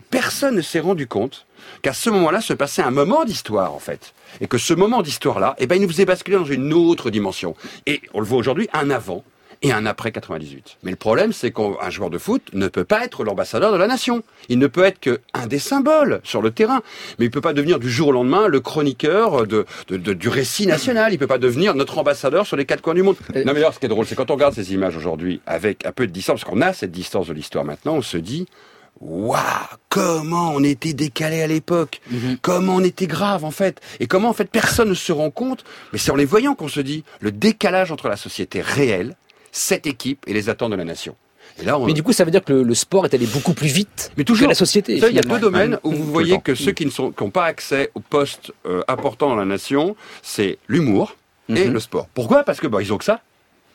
Personne ne s'est rendu compte qu'à ce moment-là se passait un moment d'histoire, en fait. Et que ce moment d'histoire-là, eh ben, il nous faisait basculer dans une autre dimension. Et on le voit aujourd'hui, un avant et un après 98. Mais le problème, c'est qu'un joueur de foot ne peut pas être l'ambassadeur de la nation. Il ne peut être qu'un des symboles sur le terrain. Mais il ne peut pas devenir du jour au lendemain le chroniqueur de, de- de- du récit national. Il ne peut pas devenir notre ambassadeur sur les quatre coins du monde. Non mais d'ailleurs, ce qui est drôle, c'est quand on regarde ces images aujourd'hui avec un peu de distance, parce qu'on a cette distance de l'histoire maintenant, on se dit, Waouh, comment on était décalé à l'époque, comment on était grave en fait, et comment en fait personne ne se rend compte, mais c'est en les voyant qu'on se dit le décalage entre la société réelle, cette équipe et les attentes de la nation. Et là, on... Mais du coup, ça veut dire que le, le sport est allé beaucoup plus vite Mais toujours, que la société. Ça, il y a deux domaines où vous voyez que ceux qui n'ont pas accès aux postes euh, importants dans la nation, c'est l'humour et Mhm. le sport. Pourquoi? Parce que bah, ils ont que ça.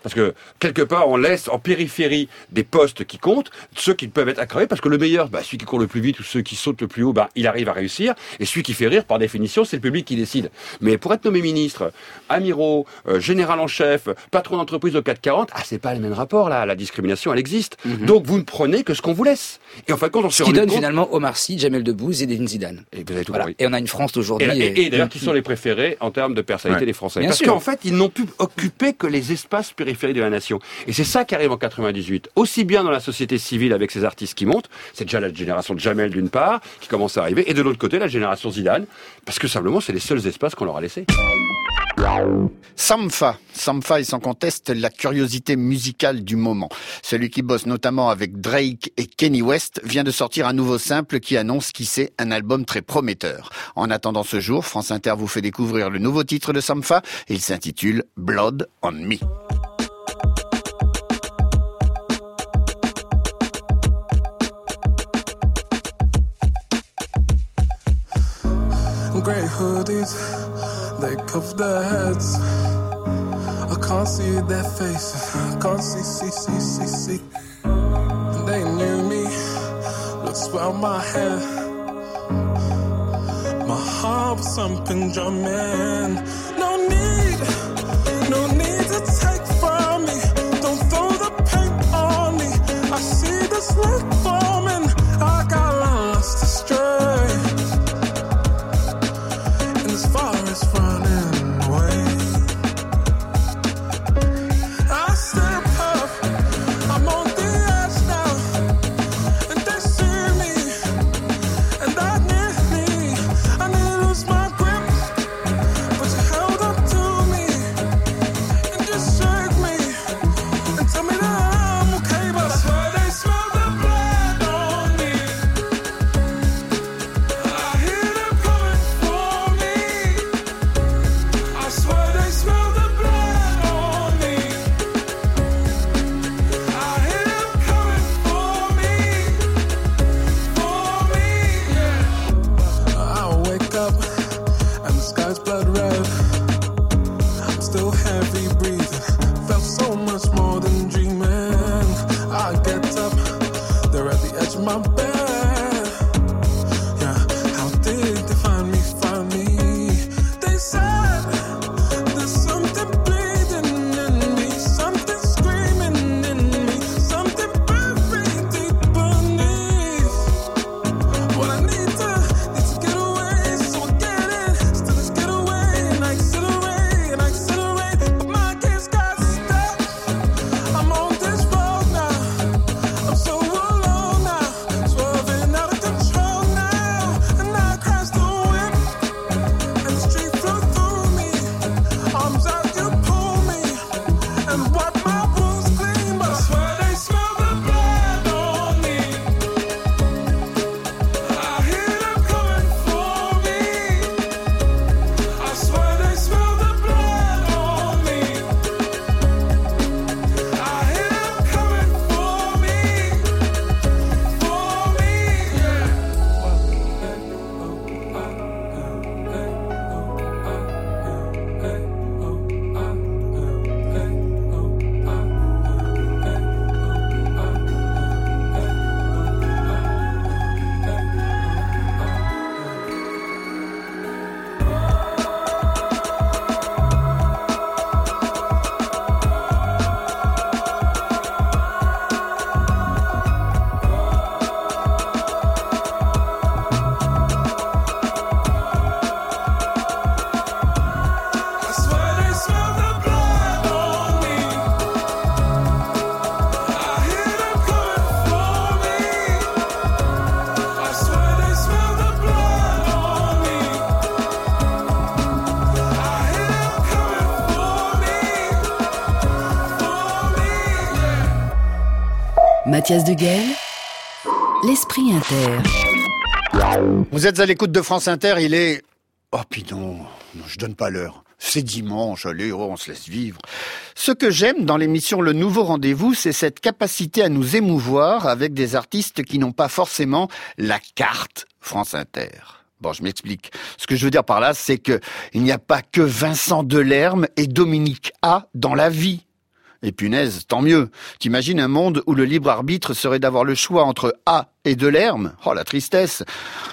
Parce que quelque part, on laisse en périphérie des postes qui comptent, ceux qui peuvent être accréés, parce que le meilleur, bah, celui qui court le plus vite ou ceux qui sautent le plus haut, bah, il arrive à réussir. Et celui qui fait rire, par définition, c'est le public qui décide. Mais pour être nommé ministre, amiraux, euh, général en chef, patron d'entreprise au 440, ah, c'est pas le même rapport là. La discrimination, elle existe. Donc vous ne prenez que ce qu'on vous laisse. Et en fin de compte, on Ce s'est qui donne compte. finalement Omar Sy, Jamel Debbouze et Zinedine Zidane. Et vous avez tout Voilà. Et on a une France Et, d'aujourd'hui. et- et d'ailleurs, qui sont les préférés en termes de personnalité Ouais. des Français Bien Parce qu'en fait, ils n'ont pu occuper que les espaces périphériques de la nation. Et c'est ça qui arrive en 98. Aussi bien dans la société civile avec ces artistes qui montent, c'est déjà la génération de Jamel d'une part, qui commence à arriver, et de l'autre côté, la génération Zidane, parce que simplement, c'est les seuls espaces qu'on leur a laissés. Samfa. Samfa est sans conteste la curiosité musicale du moment. Celui qui bosse notamment avec Drake et Kenny West vient de sortir un nouveau simple qui annonce qu'il c'est un album très prometteur. En attendant ce jour, France Inter vous fait découvrir le nouveau titre de Samfa. Il s'intitule Blood on Me. Knees, they cover their heads. I can't see their faces, I can't see, see, see, see, see. And They knew me, looks well my head. My heart was something drumming. No need, no need l'esprit inter. Vous êtes à l'écoute de France Inter, il est... Oh puis non, non, je donne pas l'heure. C'est dimanche, allez, oh, on se laisse vivre. Ce que j'aime dans l'émission Le Nouveau Rendez-vous, c'est cette capacité à nous émouvoir avec des artistes qui n'ont pas forcément la carte France Inter. Bon, je m'explique. Ce que je veux dire par là, c'est que il n'y a pas que Vincent Delerme et Dominique A dans la vie. Et punaise, tant mieux. T'imagines un monde où le libre arbitre serait d'avoir le choix entre A et Delerme Oh, la tristesse.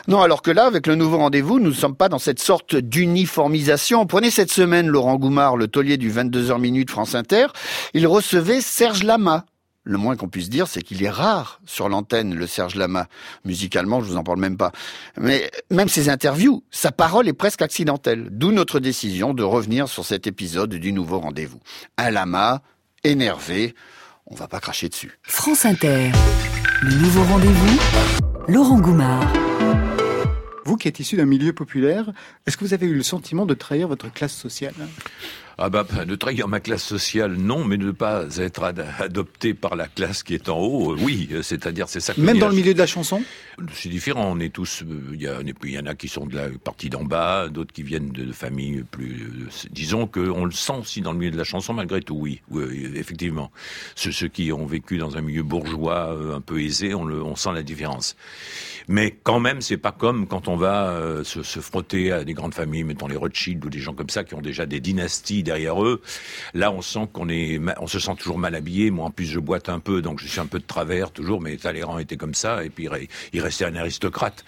Non, alors que là, avec le nouveau rendez-vous, nous ne sommes pas dans cette sorte d'uniformisation. Prenez cette semaine Laurent Goumard, le taulier du 22h minute France Inter. Il recevait Serge Lama. Le moins qu'on puisse dire, c'est qu'il est rare sur l'antenne, le Serge Lama. Musicalement, je vous en parle même pas. Mais même ses interviews, sa parole est presque accidentelle. D'où notre décision de revenir sur cet épisode du nouveau rendez-vous. Un lama, énervé, on va pas cracher dessus. France Inter. Le nouveau rendez-vous, Laurent Goumard. Vous qui êtes issu d'un milieu populaire, est-ce que vous avez eu le sentiment de trahir votre classe sociale? Ah bah, de trahir ma classe sociale, non, mais de ne pas être ad- adopté par la classe qui est en haut, euh, oui, euh, c'est-à-dire c'est ça. que Même dans le milieu de la chanson? C'est différent, on est tous, euh, il y, a- il y en a qui sont de la partie d'en bas, d'autres qui viennent de, de familles plus, euh, disons qu'on le sent aussi dans le milieu de la chanson malgré tout, oui, oui effectivement. Ceux, ceux qui ont vécu dans un milieu bourgeois euh, un peu aisé, on, le, on sent la différence. Mais quand même, c'est pas comme quand on va euh, se, se frotter à des grandes familles, mettons les Rothschild ou des gens comme ça qui ont déjà des dynasties derrière eux. Là, on sent qu'on est, on se sent toujours mal habillé. Moi, en plus, je boite un peu, donc je suis un peu de travers toujours. Mais Talleyrand était comme ça, et puis il re- il restait un aristocrate.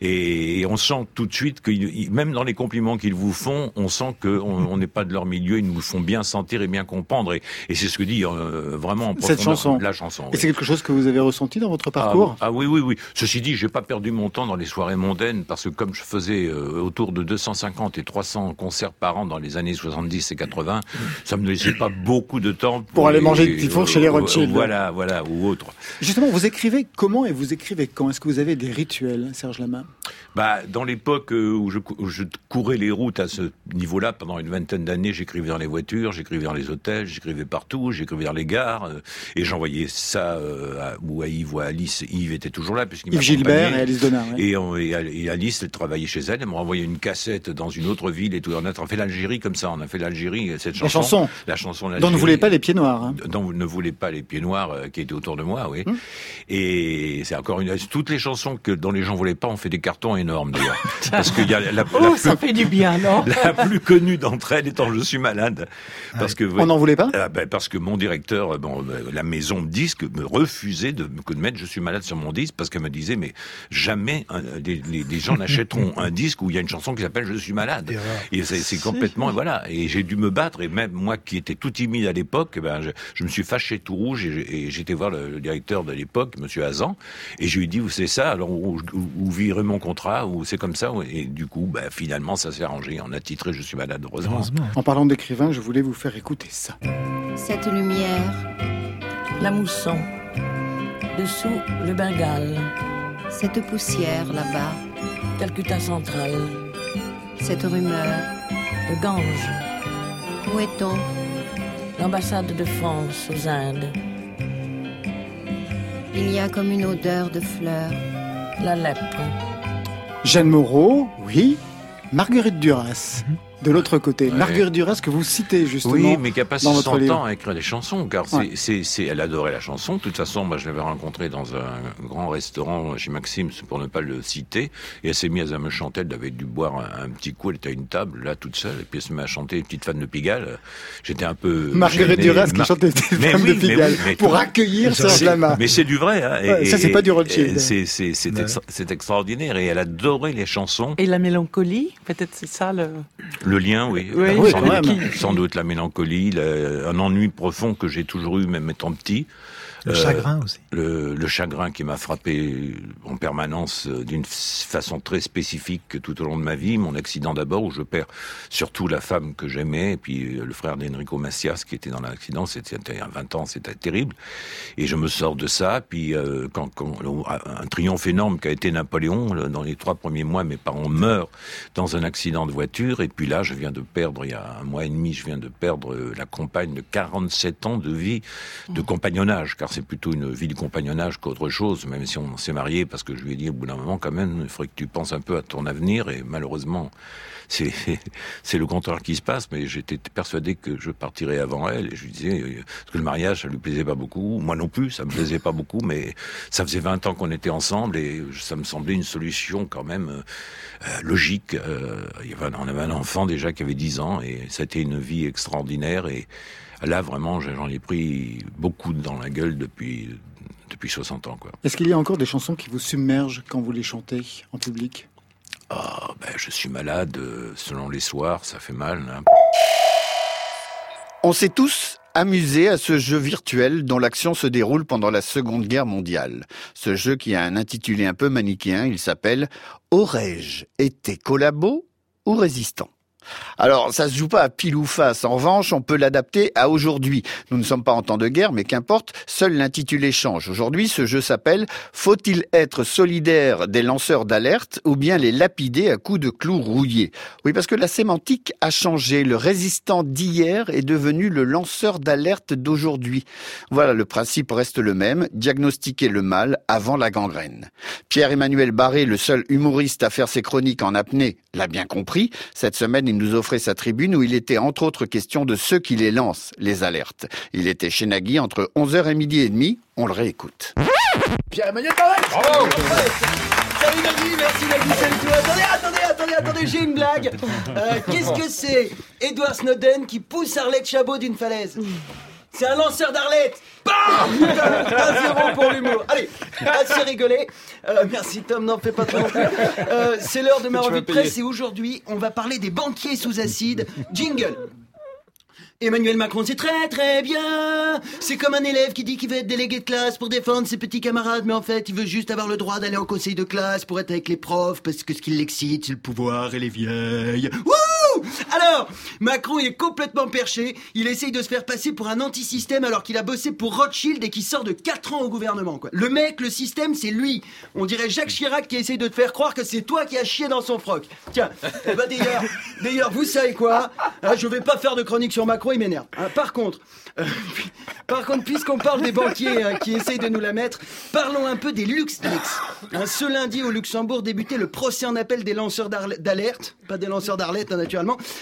Et, et on sent tout de suite que même dans les compliments qu'ils vous font, on sent qu'on on n'est pas de leur milieu. Ils nous font bien sentir et bien comprendre. Et, et c'est ce que dit euh, vraiment en Cette chanson. la chanson. Et oui. c'est quelque chose que vous avez ressenti dans votre parcours? Ah, ah oui, oui, oui. Ceci dit, j'ai pas perdu mon temps dans les soirées mondaines parce que comme je faisais euh, autour de 250 et 300 concerts par an dans les années 70 et 80, ça me laissait pas beaucoup de temps Pour aller les- manger des petits fours chez les euh, Rothschild. Voilà, voilà, ou autre. Justement, vous écrivez comment et vous écrivez quand? Est-ce que vous avez des rituels, Serge Lama? Bah, dans l'époque euh, où je, cou- où je courais les routes à ce niveau-là, pendant une vingtaine d'années, j'écrivais dans les voitures, j'écrivais dans les hôtels, j'écrivais partout, j'écrivais dans les gares, euh, et j'envoyais ça euh, à, ou à Yves ou à Alice. Yves était toujours là, puisqu'il Yves Gilbert et Alice Donard, ouais. Et, on- et, et Alice, elle travaillait chez elle, elle m'a envoyé une cassette dans une autre ville et tout. On a fait l'Algérie comme ça, on a fait l'Algérie, cette La chanson. chanson. La chanson Dont ne l'Algérie. voulez pas les pieds noirs. hein. dont ne voulez pas les pieds noirs euh, qui étaient autour de moi, oui. Hum. Et c'est encore une toutes les chansons que dont les gens voulaient pas, on fait des cartons énormes d'ailleurs, parce qu'il y a la, la, Oh, la ça plus, fait du bien, non la plus connue d'entre elles étant Je suis malade, parce que On n'en voulait pas Ah ben, parce que mon directeur, euh, bon, euh, la maison de disques me refusait de, de mettre Je suis malade sur mon disque parce qu'elle me disait mais jamais un- les, les- gens n'achèteront un disque où il y a une chanson qui s'appelle Je suis malade. Et c'est c'est complètement voilà. Et j'ai dû me battre et même moi qui étais tout timide à l'époque, eh ben je, je me suis fâché tout rouge et j'étais voir le, le directeur de l'époque, Monsieur Hazan, et je lui ai dit vous c'est ça alors où virez mon contrat ou c'est comme ça et du coup ben, finalement ça s'est arrangé. On a titré Je suis malade heureusement. En parlant d'écrivain, je voulais vous faire écouter ça. Cette lumière, La mousson. Dessous, le Bengale. cette poussière là-bas, Calcutta central. cette rumeur, Le Gange. Où est-on L'ambassade de France aux Indes. Il y a comme une odeur de fleurs. La lèpre. Jeanne Moreau, oui. Marguerite Duras, de l'autre côté. Ouais. Marguerite Duras que vous citez justement Oui, mais qui a passé dans son votre livre. temps à écrire des chansons, car Ouais. c'est, elle adorait la chanson. De toute façon, moi, je l'avais rencontrée dans un grand restaurant chez Maxime, pour ne pas le citer, et elle s'est mise à me chanter. Elle avait dû boire un, un petit coup. Elle était à une table, là, toute seule, et puis elle se met à chanter. Une petite fan de Pigalle. J'étais un peu. Marguerite. Duras qui Mar- chantait des Mais femmes oui, de mais Pigalle oui, mais pour toi- accueillir Serge Lama. Mais c'est du vrai. Hein, et- Ouais, ça, c'est pas du Rothschild. C'est, c'est, extraordinaire. Et elle adorait les chansons. Et la mélancolie, peut-être c'est ça le. Le lien, oui. Oui, oui, sans, doute, même. sans doute la mélancolie, le- un ennui profond que j'ai toujours eu, même étant petit. Euh, Le chagrin aussi. Le, le chagrin qui m'a frappé en permanence euh, d'une façon très spécifique tout au long de ma vie. Mon accident d'abord, où je perds surtout la femme que j'aimais, et puis euh, le frère d'Enrico Macias qui était dans l'accident, c'était il y a 20 ans, c'était terrible. Et je me sors de ça, puis euh, quand, quand un triomphe énorme qu'a été Napoléon, là, dans les trois premiers mois, mes parents meurent dans un accident de voiture, et puis là, je viens de perdre, il y a un mois et demi, je viens de perdre euh, la compagne de 47 ans de vie de compagnonnage, car c'est plutôt une vie de compagnonnage qu'autre chose, même si on s'est marié, parce que je lui ai dit au bout d'un moment, quand même, il faudrait que tu penses un peu à ton avenir, et malheureusement, c'est le contraire qui se passe, mais j'étais persuadé que je partirais avant elle, et je lui disais, euh, parce que le mariage, ça lui plaisait pas beaucoup, moi non plus, ça me plaisait pas beaucoup, mais ça faisait 20 ans qu'on était ensemble, et ça me semblait une solution quand même euh, euh, logique. Y avait, on avait un enfant déjà qui avait 10 ans, et ça a été une vie extraordinaire, et là, vraiment, j'en ai pris beaucoup dans la gueule depuis, depuis 60 ans, quoi. Est-ce qu'il y a encore des chansons qui vous submergent quand vous les chantez en public? Ah, ben, je suis malade, euh, selon les soirs, ça fait mal. hein. On s'est tous amusés à ce jeu virtuel dont l'action se déroule pendant la Seconde Guerre mondiale. Ce jeu qui a un intitulé un peu manichéen, il s'appelle Aurais-je été collabo ou résistant? Alors, ça se joue pas à pile ou face. En revanche, on peut l'adapter à aujourd'hui. Nous ne sommes pas en temps de guerre, mais qu'importe, seul l'intitulé change. Aujourd'hui, ce jeu s'appelle Faut-il être solidaire des lanceurs d'alerte ou bien les lapider à coups de clous rouillés? Oui, parce que la sémantique a changé. Le résistant d'hier est devenu le lanceur d'alerte d'aujourd'hui. Voilà, le principe reste le même, diagnostiquer le mal avant la gangrène. Pierre-Emmanuel Barré, le seul humoriste à faire ses chroniques en apnée, l'a bien compris. Cette semaine, il nous offrait sa tribune où il était entre autres question de ceux qui les lancent, les alertes. Il était chez Nagui entre 11h et midi et demi. On le réécoute. Pierre-Emmanuel Bravo Salut Nagui, merci Nagui, salut tout. Attendez, attendez, attendez, attendez, j'ai une blague. Euh, Qu'est-ce que c'est Edward Snowden qui pousse Arlette Chabot d'une falaise? C'est un lanceur d'Arlette Bam Un zéro pour l'humour. Allez, assez rigolé. Euh, merci Tom, n'en fais pas trop. Euh, c'est l'heure de ma revue de presse et aujourd'hui, on va parler des banquiers sous acide. Jingle Emmanuel Macron, c'est très très bien. C'est comme un élève qui dit qu'il veut être délégué de classe pour défendre ses petits camarades, mais en fait, il veut juste avoir le droit d'aller au conseil de classe pour être avec les profs, parce que ce qui l'excite, c'est le pouvoir et les vieilles. Wouh Alors, Macron il est complètement perché. Il essaye de se faire passer pour un anti-système alors qu'il a bossé pour Rothschild et qu'il sort de 4 ans au gouvernement. Quoi. Le mec, le système, c'est lui. On dirait Jacques Chirac qui essaye de te faire croire que c'est toi qui as chié dans son froc. Tiens, eh ben d'ailleurs, d'ailleurs, vous savez quoi Hein, Je vais pas faire de chronique sur Macron, il m'énerve. Hein, par contre, euh, par contre, puisqu'on parle des banquiers hein, qui essayent de nous la mettre, parlons un peu des LuxLeaks. Hein, ce lundi au Luxembourg débutait le procès en appel des lanceurs d'alerte, pas des lanceurs d'Arlette hein,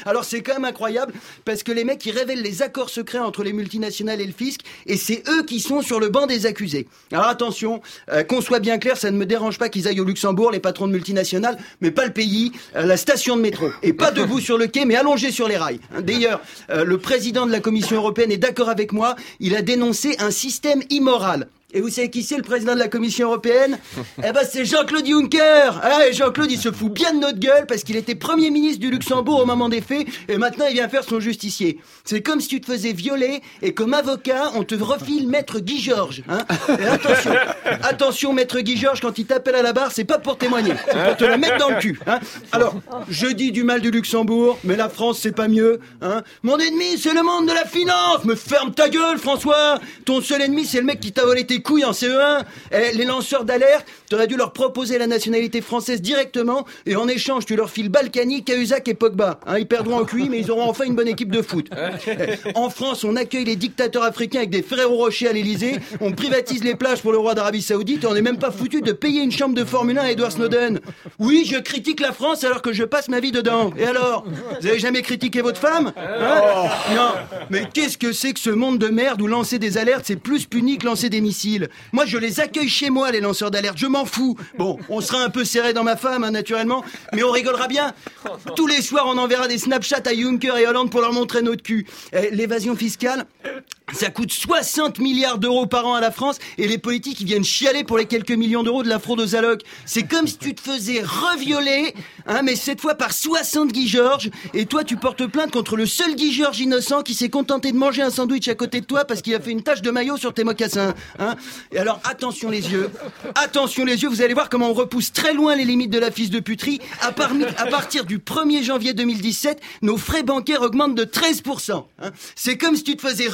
Alors c'est quand même incroyable parce que les mecs ils révèlent les accords secrets entre les multinationales et le fisc et c'est eux qui sont sur le banc des accusés. Alors attention, euh, qu'on soit bien clair, ça ne me dérange pas qu'ils aillent au Luxembourg, les patrons de multinationales, mais pas le pays, euh, la station de métro. Et pas debout sur le quai, mais allongé sur les rails. Hein, D'ailleurs, euh, le président de la Commission européenne est d'accord avec moi, il a dénoncé un système immoral. Et vous savez qui c'est le président de la Commission européenne Eh ben c'est Jean-Claude Juncker ah, et Jean-Claude il se fout bien de notre gueule parce qu'il était Premier ministre du Luxembourg au moment des faits et maintenant il vient faire son justicier. C'est comme si tu te faisais violer et comme avocat on te refile Maître Guy Georges. Hein et attention, attention Maître Guy Georges quand il t'appelle à la barre c'est pas pour témoigner, c'est pour te la mettre dans le cul. Hein Alors, je dis du mal du Luxembourg mais la France c'est pas mieux. Hein Mon ennemi c'est le monde de la finance Me ferme ta gueule François Ton seul ennemi c'est le mec qui t'a volé tes couilles en CE1 Eh, Les lanceurs d'alerte, t'aurais dû leur proposer la nationalité française directement et en échange tu leur files Balkany, Cahuzac et Pogba. Hein, ils perdront en QI mais ils auront enfin une bonne équipe de foot. Eh, En France on accueille les dictateurs africains avec des Ferrero Rocher à l'Elysée, on privatise les plages pour le roi d'Arabie Saoudite et on n'est même pas foutu de payer une chambre de Formule 1 à Edward Snowden. Oui, je critique la France alors que je passe ma vie dedans. Et alors Vous avez jamais critiqué votre femme? Hein? Non. Mais qu'est-ce que c'est que ce monde de merde où lancer des alertes c'est plus puni que lancer des missiles? Moi je les accueille chez moi les lanceurs d'alerte, je m'en fous. Bon, on sera un peu serré dans ma femme hein, naturellement, mais on rigolera bien. Tous les soirs on enverra des Snapchats à Juncker et Hollande pour leur montrer notre cul. Eh, L'évasion fiscale, ça coûte 60 milliards d'euros par an à la France et les politiques viennent chialer pour les quelques millions d'euros de la fraude aux allocs. C'est comme si tu te faisais revioler, hein, mais cette fois par 60 Guy Georges et toi tu portes plainte contre le seul Guy Georges innocent qui s'est contenté de manger un sandwich à côté de toi parce qu'il a fait une tache de maillot sur tes mocassins. Hein. Et alors attention les yeux, attention les yeux, vous allez voir comment on repousse très loin les limites de la fils de puterie. À, partir du 1er janvier 2017, nos frais bancaires augmentent de 13%. hein. C'est comme si tu te faisais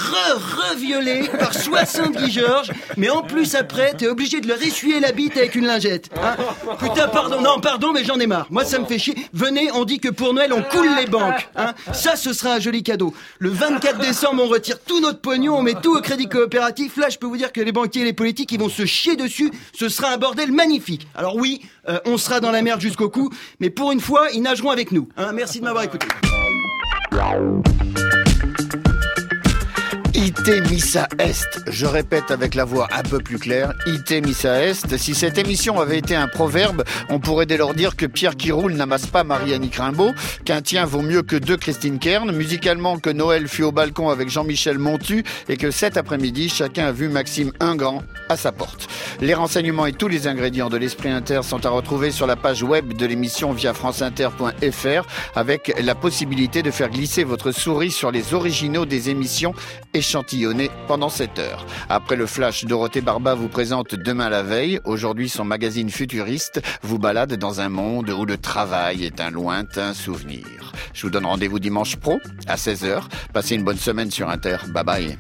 re-revioler par 60 Guy Georges, mais en plus après, t'es obligé de leur essuyer la bite avec une lingette. hein. Putain, pardon, non, pardon, mais j'en ai marre. Moi, ça me fait chier. Venez, on dit que pour Noël, on coule les banques. hein. Ça, ce sera un joli cadeau. Le 24 décembre, on retire tout notre pognon, on met tout au crédit coopératif. Là, je peux vous dire que les banquiers et les politiques, ils vont se chier dessus. Ce sera un bordel magnifique. Alors oui, euh, on sera dans la merde jusqu'au cou, mais pour une fois, ils nageront avec nous. hein. Merci de m'avoir écouté. IT Missa Est. Je répète avec la voix un peu plus claire. IT Missa Est. Si cette émission avait été un proverbe, on pourrait dès lors dire que Pierre qui roule n'amasse pas Marie-Annick Rimbaud, qu'un tien vaut mieux que deux Christine Kern, musicalement que Noël fut au balcon avec Jean-Michel Montu et que cet après-midi, chacun a vu Maxime Ingrand à sa porte. Les renseignements et tous les ingrédients de l'Esprit Inter sont à retrouver sur la page web de l'émission via franceinter.fr avec la possibilité de faire glisser votre souris sur les originaux des émissions pendant cette heure. Après le flash, Dorothée Barba vous présente Demain la veille. Aujourd'hui, son magazine futuriste vous balade dans un monde où le travail est un lointain souvenir. Je vous donne rendez-vous dimanche pro à 16h. Passez une bonne semaine sur Inter. Bye bye.